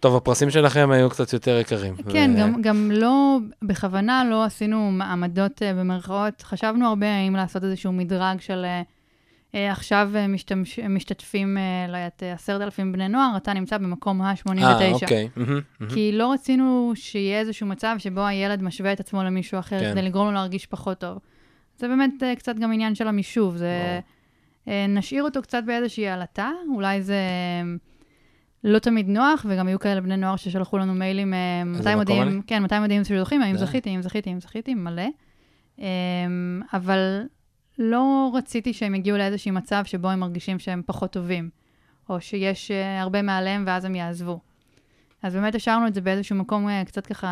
טוב, הפרסים שלכם היו קצת יותר יקרים. כן, ו- גם, גם לא, בכוונה לא עשינו מעמדות אה, במרכאות. חשבנו הרבה האם לעשות איזשהו מדרג של אה, אה, עכשיו אה, משתמש, משתתפים, אה, לא יודעת, אה, עשרת אלפים בני נוער, אתה נמצא במקום ה-89. אה, אוקיי. כי לא רצינו שיהיה איזשהו מצב שבו הילד משווה את עצמו למישהו אחר כן. כדי לגרום לו להרגיש פחות טוב. זה באמת אה, קצת גם עניין של המישוב, זה... אה, נשאיר אותו קצת באיזושהי עלטה, אולי זה אה, לא תמיד נוח, וגם היו כאלה בני נוער ששלחו לנו מיילים, אה, מתי מודיעים? כן, מתי מודיעים שזוכים, האם. זכיתי, אם זכיתי, אם זכיתי, מלא. אה, אבל לא רציתי שהם יגיעו לאיזשהו מצב שבו הם מרגישים שהם פחות טובים, או שיש אה, הרבה מעליהם ואז הם יעזבו. אז באמת השארנו את זה באיזשהו מקום אה, קצת ככה,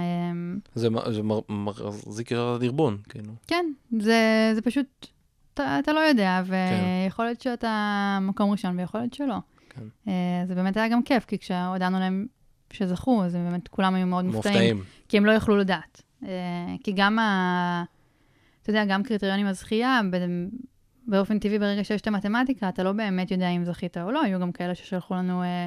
אה, זה זה מחזיק יותר דרבון, כאילו. כן, זה, זה פשוט, אתה, אתה לא יודע. ויכול להיות שאתה מקום ראשון ויכול להיות שלא. כן. אה, זה באמת היה גם כיף, כי כשהודענו להם שזכו, אז באמת כולם היו מאוד מופתעים, מופתעים. כי הם לא יכלו לדעת. אה, כי גם ה... אתה יודע, גם קריטריונים הזכייה, באופן טבעי, ברגע שיש את המתמטיקה, אתה לא באמת יודע אם זכית או לא. היו גם כאלה ששלחו לנו, אה,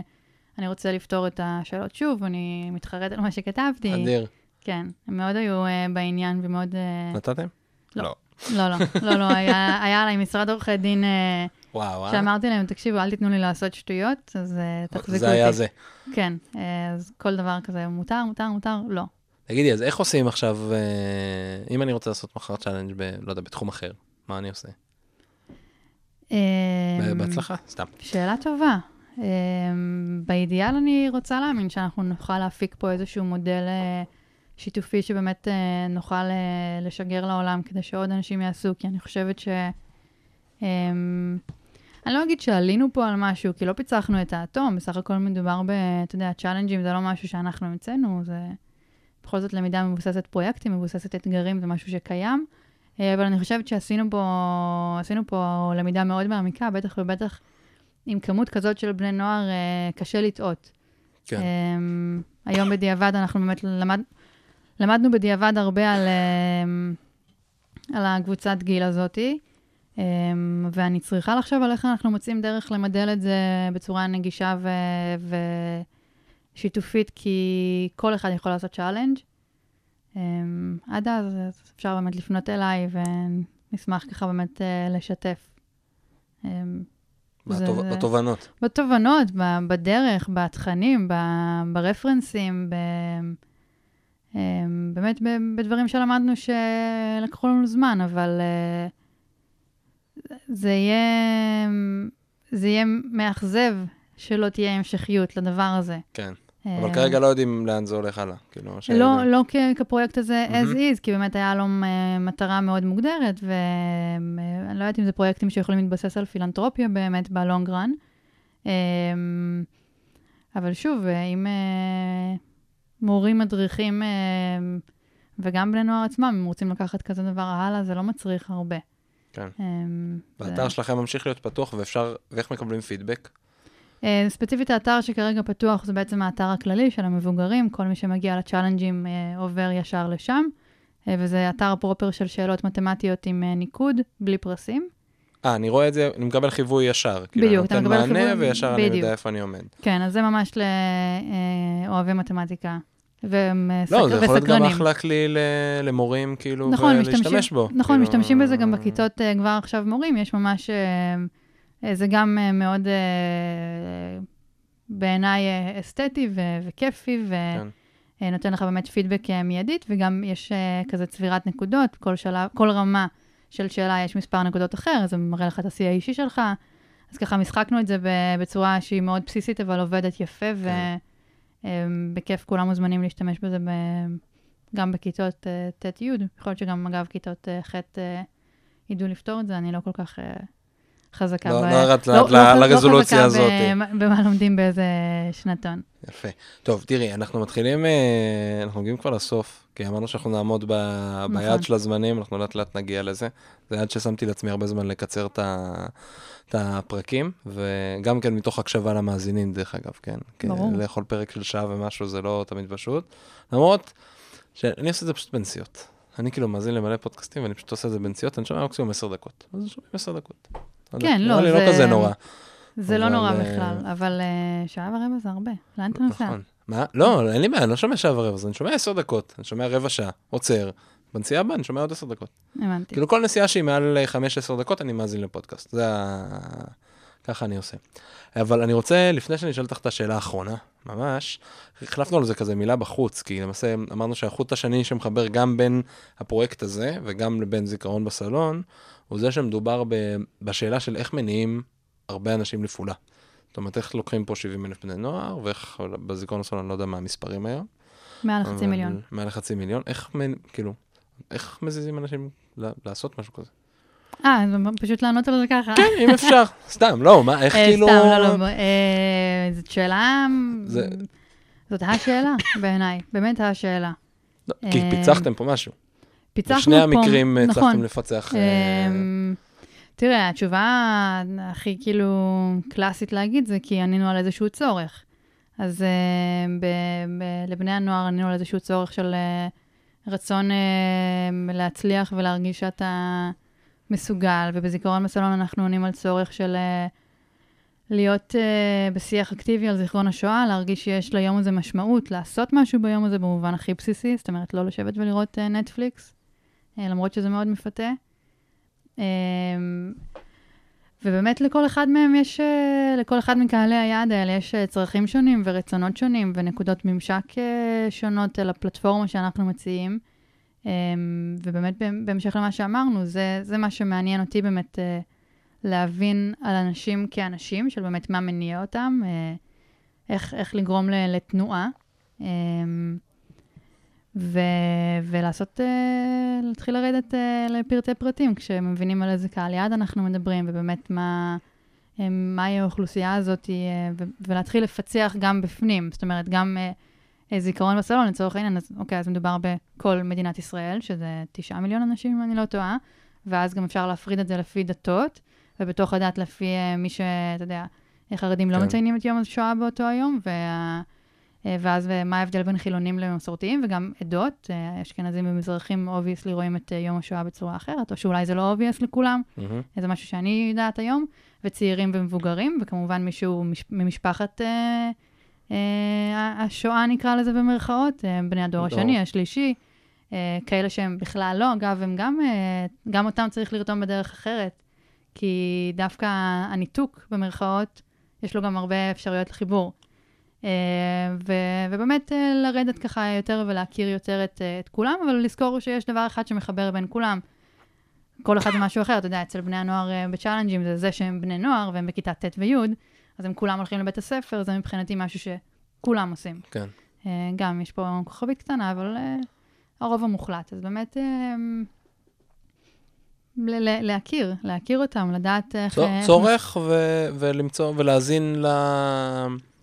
אני רוצה לפתור את השאלות שוב, אני מתחרט על מה שכתבתי. אדיר. כן, הם מאוד היו אה, בעניין ומאוד... אה, נתתם? לא. לא. לא, לא, לא, לא, היה, היה עליי משרד עורכי דין, אה, וואו? שאמרתי להם, תקשיבו, אל תיתנו לי לעשות שטויות, אז אה, תחזיקו אותי. זה היה זה. כן, אה, אז כל דבר כזה, מותר, מותר, מותר, לא. תגידי, אז איך עושים עכשיו, אה, אם אני רוצה לעשות מחר challenge ב... לא יודע, בתחום אחר, מה אני עושה? בהצלחה, סתם. שאלה טובה. אה, באידיאל אני רוצה להאמין שאנחנו נוכל להפיק פה איזשהו מודל אה, שיתופי שבאמת אה, נוכל אה, לשגר לעולם כדי שעוד אנשים יעשו, כי אני חושבת ש... אה, אני לא אגיד שעלינו פה על משהו, כי לא פיצחנו את האטום, בסך הכל מדובר ב... אתה יודע, צ'אלנג'ים זה לא משהו שאנחנו המצאנו, זה בכל זאת למידה מבוססת פרויקטים, מבוססת אתגרים, זה משהו שקיים. אבל אני חושבת שעשינו פה, פה למידה מאוד מעמיקה, בטח ובטח עם כמות כזאת של בני נוער, אה, קשה לטעות. כן. אמ, היום בדיעבד אנחנו באמת למד, למדנו בדיעבד הרבה על, אמ, על הקבוצת גיל הזאתי, אמ, ואני צריכה לחשוב על איך אנחנו מוצאים דרך למדל את זה בצורה נגישה ו- ושיתופית, כי כל אחד יכול לעשות challenge. אמ, עד אז אז אפשר באמת לפנות אליי, ונשמח ככה באמת אה, לשתף. בתוב- זה- בתובנות. בתובנות, בדרך, בתכנים, ברפרנסים, ב... אמ, באמת בדברים שלמדנו שלקחו לנו זמן, אבל אה, זה יהיה, זה יהיה מאכזב שלא תהיה המשכיות לדבר הזה. כן. אבל אה, כרגע לא יודעים לאן זה הולך הלאה. כאילו, לא, השאלה- לא כ- כפרויקט הזה as is, כי באמת היה לו אה, מטרה מאוד מוגדרת, ואני לא יודעת אם זה פרויקטים שיכולים להתבסס על פילנטרופיה באמת בלונג רן. אבל שוב, אה, אם, אה, מורים, מדריכים, אה, וגם בני נוער עצמם, אם רוצים לקחת כזה דבר הלאה, זה לא מצריך הרבה. כן. אה, זה- שלכם ממשיך להיות פתוח, ואפשר, ואיך מקבלים פידבק? אה, ספציפית האתר שכרגע פתוח זה בעצם האתר הכללי של המבוגרים, כל מי שמגיע לצ'אלנג'ים אה, עובר ישר לשם, אה, וזה אתר פרופר של שאלות מתמטיות עם ניקוד, בלי פרסים. אה, אני רואה את זה, אני מקבל חיווי ישר. כאילו, בדיוק, אתה אני נותן מקבל מענה, חיווי- וישר אני בדיוק. יודע איפה אני עומד. כן, אז זה ממש לאוהבי מתמטיקה ומסק- לא, זה יכול להיות גם. אחלה כלי למורים, כאילו, נכון, ולהשתמש משתמשים, בו. נכון, כאילו, משתמשים בזה גם בכיתות כבר עכשיו מורים, יש ממש, זה גם אה, מאוד אה, בעיניי אה, אסתטי ו- וכיפי, כן. ונותן לך באמת פידבק אה, מיידית, וגם יש אה, כזה צבירת נקודות, כל שלב, כל רמה של שאלה יש מספר נקודות אחר, זה מראה לך את השיא האישי שלך. אז ככה משחקנו את זה בצורה שהיא מאוד בסיסית, אבל עובדת יפה, כן. ובכיף כולם מוזמנים להשתמש בזה ב... גם בכיתות אה, ט'-י', יכול להיות שגם, אגב, כיתות אה, ח' אה, ידעו לפתור את זה, אני לא כל כך אה, חזקה לא- ב... לא ירדת לא- לא- לא לרזולוציה חזקה הזאת. ב- במה לומדים באיזה שנתון. יפה. טוב, תראי, אנחנו מתחילים, אה, אנחנו מגיעים כבר לסוף, כי אמרנו שאנחנו נעמוד ב- נכון. ביעד של הזמנים, אנחנו לאט לאט נגיע לזה. זה יעד ששמתי לעצמי הרבה זמן לקצר את ה- את הפרקים, וגם כן מתוך הקשבה למאזינים, דרך אגב, כן? ברור. לאכול פרק של שעה ומשהו זה לא תמיד פשוט. למרות שאני עושה את זה פשוט בנסיעות. אני כאילו מאזין למלא פודקאסטים, ואני פשוט עושה את זה בנסיעות, אני שומע מקסימום 10 דקות. אז אני שומע 10 דקות. יודע, כן, לא, לא זה- כזה נורא. זה לא נורא אה, בכלל, אבל אה, שעה ורבע זה הרבה. לאן אתה נוסע? נכון. מה? לא, אין לי בעיה, אני לא שומע שעה ורבע, אז אני שומע עשר דקות, אני שומע רבע שעה, עוצר. בנסיעה הבאה אני שומע עוד עשר דקות. הבנתי. כאילו כל נסיעה שהיא מעל חמש עשר דקות, אני מאזין לפודקאסט. זה ה... ככה אני עושה. אבל אני רוצה, לפני שאני אשאל אותך את השאלה האחרונה, ממש, החלפנו על זה כזה מילה בחוץ, כי למעשה אמרנו שהחוט השני שמחבר גם בין הפרויקט הזה וגם לבין זיכרון בסלון, הוא זה שמדובר ב... בשאלה של איך מניעים הרבה אנשים לפעולה. זאת אומרת, איך לוקחים פה 70 אלף בני נוער, ואיך בזיכרון בסלון, אני לא יודע מה המספרים היום. מעל חצי אבל- מיליון. מעל חצי מיליון. איך, כאילו, איך מזיזים אנשים ל- לעשות משהו כזה? אה, פשוט לענות על זה ככה. כן, אם אפשר. <laughs> סתם, לא, מה, איך אה, כאילו... סתם, לא, לא. אה, זאת שאלה... זאת השאלה בעיניי, באמת השאלה. לא, כי אה, פיצחתם פה משהו. פיצחנו פה... בשני המקרים נכון. הצלחתם לפצח... אה, אמ, תראה, התשובה הכי כאילו קלאסית להגיד זה כי ענינו על איזשהו צורך. אז אה, ב- ב- לבני הנוער ענינו על איזשהו צורך של אה, רצון אה, להצליח ולהרגיש שאתה מסוגל, ובזיכרון בסלון אנחנו עונים על צורך של אה, להיות אה, בשיח אקטיבי על זיכרון השואה, להרגיש שיש ליום הזה משמעות, לעשות משהו ביום הזה במובן הכי בסיסי, זאת אומרת, לא לשבת ולראות אה, נטפליקס, אה, למרות שזה מאוד מפתה. אמ, ובאמת לכל אחד מהם יש, אה, לכל אחד מקהלי היעד האלה יש אה, צרכים שונים ורצונות שונים ונקודות ממשק אה, שונות אל הפלטפורמה שאנחנו מציעים. אמ, ובאמת בהמ- בהמשך למה שאמרנו, זה, זה מה שמעניין אותי באמת אה, להבין על אנשים כאנשים, של באמת מה מניע אותם, אה, איך, איך לגרום לתנועה. ו- ולעשות, uh, להתחיל לרדת uh, לפרטי פרטים, כשמבינים על איזה קהל יעד אנחנו מדברים, ובאמת מה, uh, מהי האוכלוסייה הזאת, uh, ו- ולהתחיל לפצח גם בפנים. זאת אומרת, גם uh, זיכרון בסלון, לצורך העניין, אז אוקיי, אז מדובר בכל מדינת ישראל, שזה תשעה מיליון אנשים, אם אני לא טועה, ואז גם אפשר להפריד את זה לפי דתות, ובתוך הדת לפי אה, מי שאתה יודע, חרדים לא כן. מציינים את יום השואה באותו היום, וה... אה, ואז מה ההבדל בין חילונים למסורתיים, וגם עדות, אה, אשכנזים ומזרחים obviously רואים את אה, יום השואה בצורה אחרת, או שאולי זה לא obvious לכולם, מהמם. זה משהו שאני יודעת היום, וצעירים ומבוגרים, וכמובן מישהו מש- ממשפחת אה, אה, השואה נקרא לזה במרכאות, אה, בני הדור. השני, השלישי, אה, כאלה שהם בכלל לא, אגב, הם גם, אה, גם אותם צריך לרתום בדרך אחרת, כי דווקא הניתוק במרכאות, יש לו גם הרבה אפשרויות לחיבור. אה, ו- ובאמת אה, לרדת ככה יותר ולהכיר יותר את, אה, את כולם, אבל לזכור שיש דבר אחד שמחבר בין כולם. כל אחד זה משהו אחר, אתה יודע, אצל בני הנוער בצ'אלנג'ים זה זה שהם בני נוער והם בכיתה ט' וי', אז הם כולם הולכים לבית הספר, זה מבחינתי משהו שכולם עושים. כן. גם יש פה כוכבית קטנה, אבל הרוב המוחלט. אז באמת להכיר, להכיר אותם, לדעת איך- צורך ו- ולמצוא ולהאזין ל...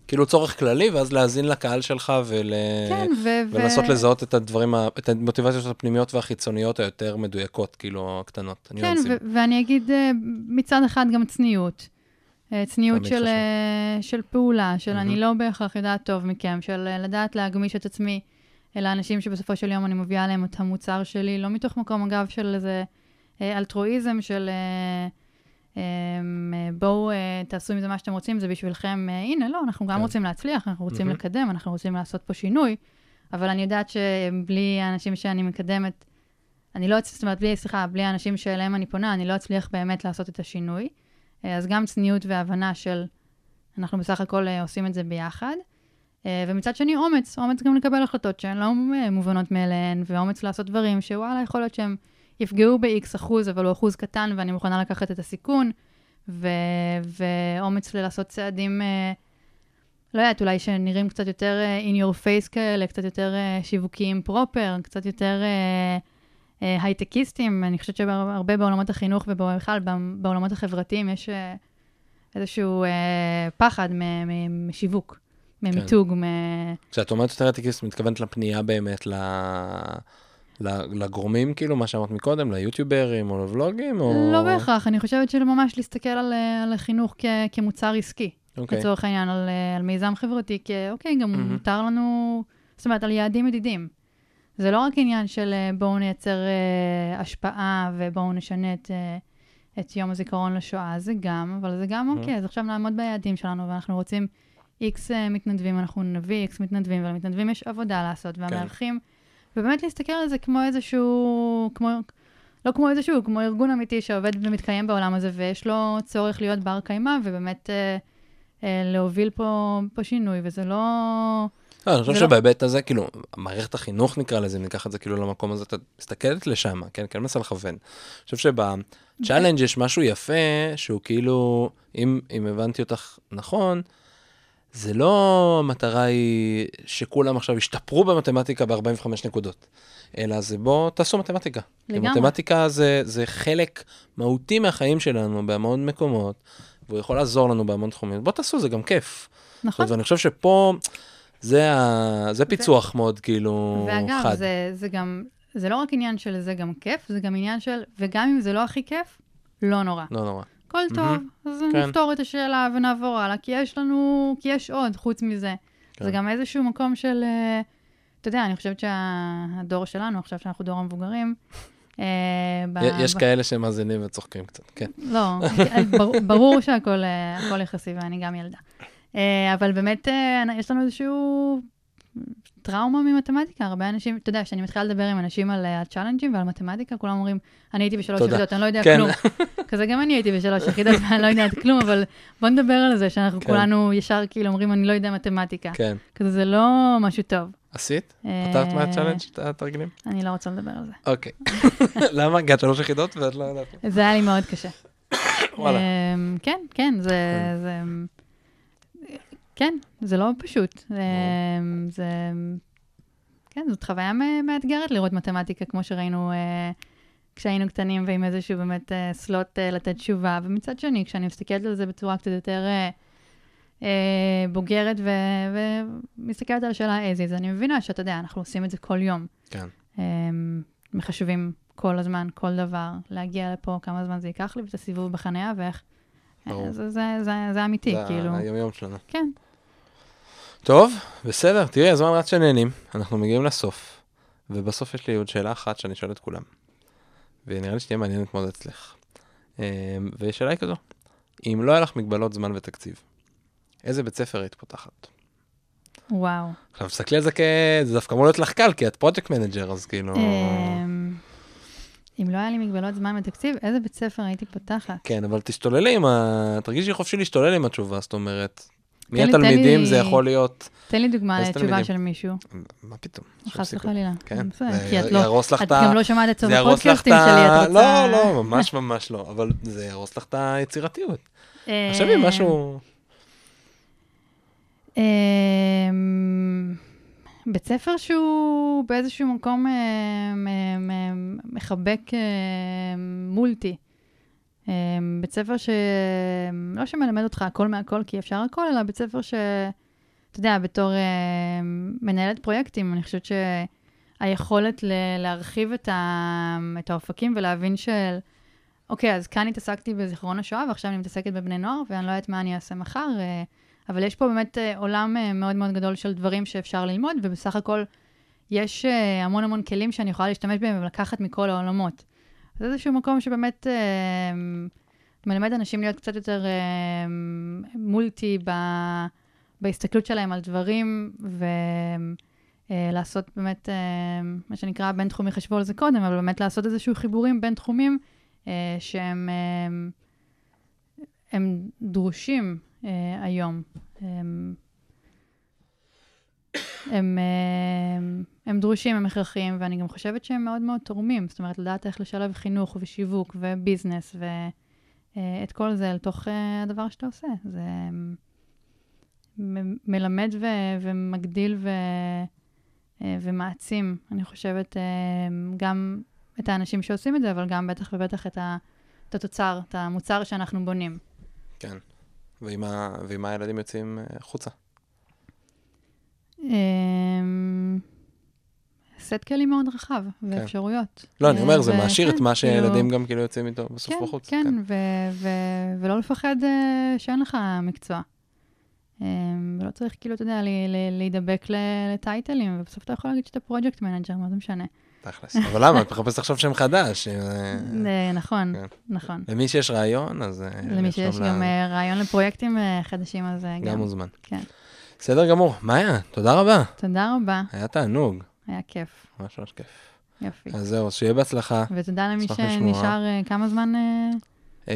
כאילו צורך כללי, ואז להאזין לקהל שלך ול... כן, ו... ולנסות ו- לזהות את הדברים, ה- את המוטיבציות הפנימיות והחיצוניות היותר מדויקות, כאילו, הקטנות, כן. ו- ואני אגיד אה, מצד אחד גם צניעות. אה, צניעות של. אה, של פעולה, של אני מהמם. לא בהכרח יודעת טוב מכם, של לדעת להגמיש את עצמי אל האנשים שבסופו של יום אני מביאה להם את המוצר שלי, לא מתוך מקום, אגב, של איזה אלטרואיזם של אה, בואו אה, תעשו עם זה מה שאתם רוצים, זה בשבילכם, אה, הנה, לא, אנחנו גם כן. רוצים להצליח, אנחנו רוצים מהמם. לקדם, אנחנו רוצים לעשות פה שינוי, אבל אני יודעת שבלי האנשים שאני מקדמת, אני לא, אצ- זאת אומרת, בלי, סליחה, בלי האנשים שאליהם אני פונה, אני לא אצליח באמת לעשות את השינוי. אה, אז גם צניעות והבנה של אנחנו בסך הכל עושים את זה ביחד. ומצד שני, אומץ, אומץ גם לקבל החלטות שהן לא מובנות מאליהן, ואומץ לעשות דברים שוואלה, יכול להיות שהם יפגעו ב-X אחוז, אבל הוא אחוז קטן, ואני מוכנה לקחת את הסיכון, ו- ואומץ לעשות צעדים, אה, לא יודעת, אולי שנראים קצת יותר אה, in your face כאלה, קצת יותר אה, שיווקיים פרופר, קצת יותר אה, אה, הייטקיסטים. אני חושבת שהרבה בעולמות החינוך ובכלל בעולמות החברתיים יש אה, איזשהו אה, פחד משיווק, ממיתוג, מ... כשאת אומרת יותר אתיקיסט, מתכוונת לפנייה באמת ל... לגורמים, כאילו, מה שאמרת מקודם, ליוטיוברים או לבלוגים, או... לא בהכרח, אני חושבת שממש להסתכל על, אה, על החינוך כ- כמוצר עסקי. אוקיי. לצורך העניין, על, אה, על מיזם חברתי, כי אוקיי, גם מהמם. מותר לנו, זאת אומרת, על יעדים מדידים. זה לא רק עניין של אה, בואו נייצר אה, השפעה ובואו נשנה את, אה, את יום הזיכרון לשואה, זה גם, אבל זה גם, מהמם. אוקיי, אז עכשיו נעמוד ביעדים שלנו, ואנחנו רוצים איקס מתנדבים, אנחנו נביא איקס מתנדבים, ולמתנדבים יש עבודה לעשות, והמארחים, ובאמת להסתכל על זה כמו איזשהו, כמו, לא כמו איזשהו, כמו ארגון אמיתי שעובד ומתקיים בעולם הזה, ויש לו צורך להיות בר קיימא, ובאמת אה, אה, להוביל פה, פה שינוי, וזה לא... לא, אני חושב לא- שבהיבט הזה, כאילו, מערכת החינוך נקרא לזה, אם ניקח את זה כאילו למקום הזה, את מסתכלת לשם, כן? כן מנסה לכוון. אני חושב שבצ'אלנג' יש משהו יפה, שהוא כאילו, אם, אם הבנתי אותך נכון, זה לא המטרה היא שכולם עכשיו ישתפרו במתמטיקה ב-45 נקודות, אלא זה בוא תעשו מתמטיקה. לגמרי. מתמטיקה זה, זה חלק מהותי מהחיים שלנו בהמון מקומות, והוא יכול לעזור לנו בהמון תחומים. בוא תעשו, זה גם כיף. נכון. ואני חושב שפה, זה, ה... זה פיצוח מאוד כאילו ואגב, חד. זה, זה גם, זה לא רק עניין של זה גם כיף, זה גם עניין של, וגם אם זה לא הכי כיף, לא נורא. לא נורא. הכל טוב. אז כן. נפתור את השאלה ונעבור הלאה, כי יש לנו, כי יש עוד חוץ מזה. כן. זה גם איזשהו מקום של, אה, אתה יודע, אני חושבת שהדור שלנו, עכשיו שאנחנו דור המבוגרים, אה, ב- יש ב- כאלה שמאזינים וצוחקים קצת, כן. לא, <laughs> בר- ברור שהכל אה, יחסי, ואני גם ילדה. אבל באמת, יש לנו איזשהו טראומה ממתמטיקה. הרבה אנשים, אתה יודע, כשאני מתחילה לדבר עם אנשים על אה, הצ'אלנג'ים ועל מתמטיקה, כולם אומרים, אני הייתי בשלוש. יחידות, אני לא יודע כן. כלום. כזה גם אני הייתי בשלוש <laughs> יחידות ואני לא יודעת כלום, אבל בוא נדבר על זה, שאנחנו כן. כולנו ישר כאילו אומרים, אני לא יודע מתמטיקה. כן. כזה זה לא משהו טוב. עשית? אה, פתרת מה challenge את התרגילים? אני לא רוצה לדבר על זה. אוקיי. <laughs> למה? הגעת שלוש יחידות ואת לא יודעת. זה היה לי מאוד קשה. וואלה. אמ, כן, כן, זה... זה כן, זה לא פשוט. זה... כן, זאת חוויה מאתגרת לראות מתמטיקה, כמו שראינו אה, כשהיינו קטנים, ועם איזשהו באמת אה, סלוט אה, לתת תשובה. ומצד שני, כשאני מסתכלת על זה בצורה קצת יותר אה, אה, בוגרת ו- ומסתכלת על השאלה איזה, אז אני מבינה שאתה יודע, אנחנו עושים את זה כל יום. כן. מחשבים כל הזמן, כל דבר, להגיע לפה, כמה זמן זה ייקח לי, ואת הסיבוב בחניה, ואיך... ברור. זה, זה, זה, זה אמיתי, זה כאילו. היומיום שלנו. כן. טוב, בסדר, תראי, הזמן רץ שנהנים, אנחנו מגיעים לסוף, ובסוף יש לי עוד שאלה אחת שאני שואל את כולם, ונראה לי שתהיה מעניינת מאוד אצלך. אה, והשאלה היא כזו, אם לא היה לך מגבלות זמן ותקציב, איזה בית ספר היית פותחת? וואו. עכשיו, תסתכלי על זה כ... זה דווקא אמור להיות לך קל, כי את project manager, אז כאילו... אמ, אם לא היה לי מגבלות זמן ותקציב, איזה בית ספר הייתי פותחת? כן, אבל תשתוללי עם ה... תרגישי חופשי להשתולל עם התשובה, זאת אומרת, מי התלמידים זה יכול להיות... תן לי דוגמה לתשובה? של מישהו. מה פתאום? חס. וחלילה. כן, זה את לא... יהרוס לך את את ה... גם לא שמעת את סוף את הפודקאסטים שלי. את רוצה... לא, לא, ממש ממש לא, אבל זה יהרוס לך את היצירתיות. אה, תחשבי, משהו... אמ, בית ספר שהוא באיזשהו מקום אה, מחבק אה, מולטי. אה, בית ספר ש... לא שמלמד אותך הכל מהכל כי אפשר הכל, אלא בית ספר ש... אתה יודע, בתור אה, מנהלת פרויקטים, אני חושבת שהיכולת ל- להרחיב את, ה- את האופקים ולהבין של, אוקיי, אז כאן התעסקתי בזיכרון השואה, ועכשיו אני מתעסקת בבני נוער, ואני לא יודעת מה אני אעשה מחר, אה, אבל יש פה באמת אה, עולם אה, מאוד מאוד גדול של דברים שאפשר ללמוד, ובסך הכל יש המון המון כלים שאני יכולה להשתמש בהם ולקחת מכל העולמות. אז איזשהו מקום שבאמת אה, מלמד אנשים להיות קצת יותר אה, מולטי ב, בהסתכלות שלהם על דברים, ולעשות באמת, אה, מה שנקרא בין-תחומי, חשבו על זה קודם, אבל באמת לעשות איזשהו חיבורים בין תחומים אה, שהם אה, הם דרושים אה, היום. הם, הם, אה, הם דרושים, הם הכרחיים, ואני גם חושבת שהם מאוד מאוד תורמים. זאת אומרת, לדעת איך לשלב חינוך ושיווק וביזנס ואת כל זה לתוך אה, הדבר שאתה עושה. זה אה, מ- מלמד ו- ומגדיל ו- אה, ומעצים, אני חושבת, אה, גם את האנשים שעושים את זה, אבל גם בטח ובטח את, ה- את התוצר, את המוצר שאנחנו בונים. כן. ועם, ה... ועם הילדים יוצאים אה, החוצה. אמ, סט כלים מאוד רחב, ואפשרויות. לא, אני אומר, זה מעשיר את כן, מה כאילו- שילדים גם כאילו יוצאים איתו בסוף כן, בחוץ. כן, ו- ולא לפחד אה, שאין לך מקצוע. אמ, ולא צריך, כאילו, אתה יודע, להידבק לטייטלים, ובסוף אתה יכול להגיד שאתה project manager, מה זה משנה. תכלס. אבל למה? את מחפשת עכשיו שם חדש. אה, נכון, כן. נכון. למי שיש רעיון, אז... אה, למי שיש גם רעיון לפרויקטים חדשים, אז גם גם. מוזמן. כן. בסדר גמור. מאיה, תודה רבה. תודה רבה, היה תענוג. היה כיף. ממש ממש כיף. יופי. אז זהו, שיהיה בהצלחה. ותודה למי. שנשאר אה, כמה זמן... אה, אה,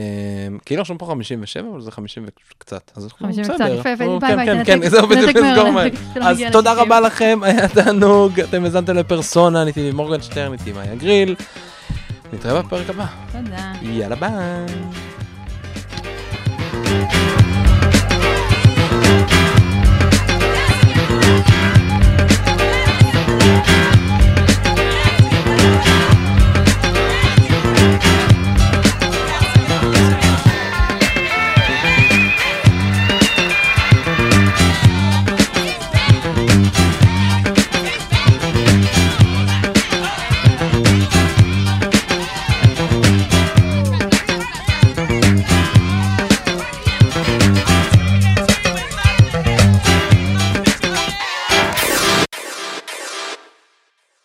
כאילו רשום פה 57, אבל זה 50 וקצת. אז אנחנו 50 וקצת. יפה, יפה, אנחנו- ביי כן, ביי, כן, תנתק- כן, זהו, בדיוק, נסגור מהר. שלא אז תודה ל-60. רבה לכם, היה תענוג. אתם האזנתם לפרסונה, אני טיבי מורגנשטרן, איתי מאיה גריל. נתראה בפרק הבא. תודה. יאללה ביי.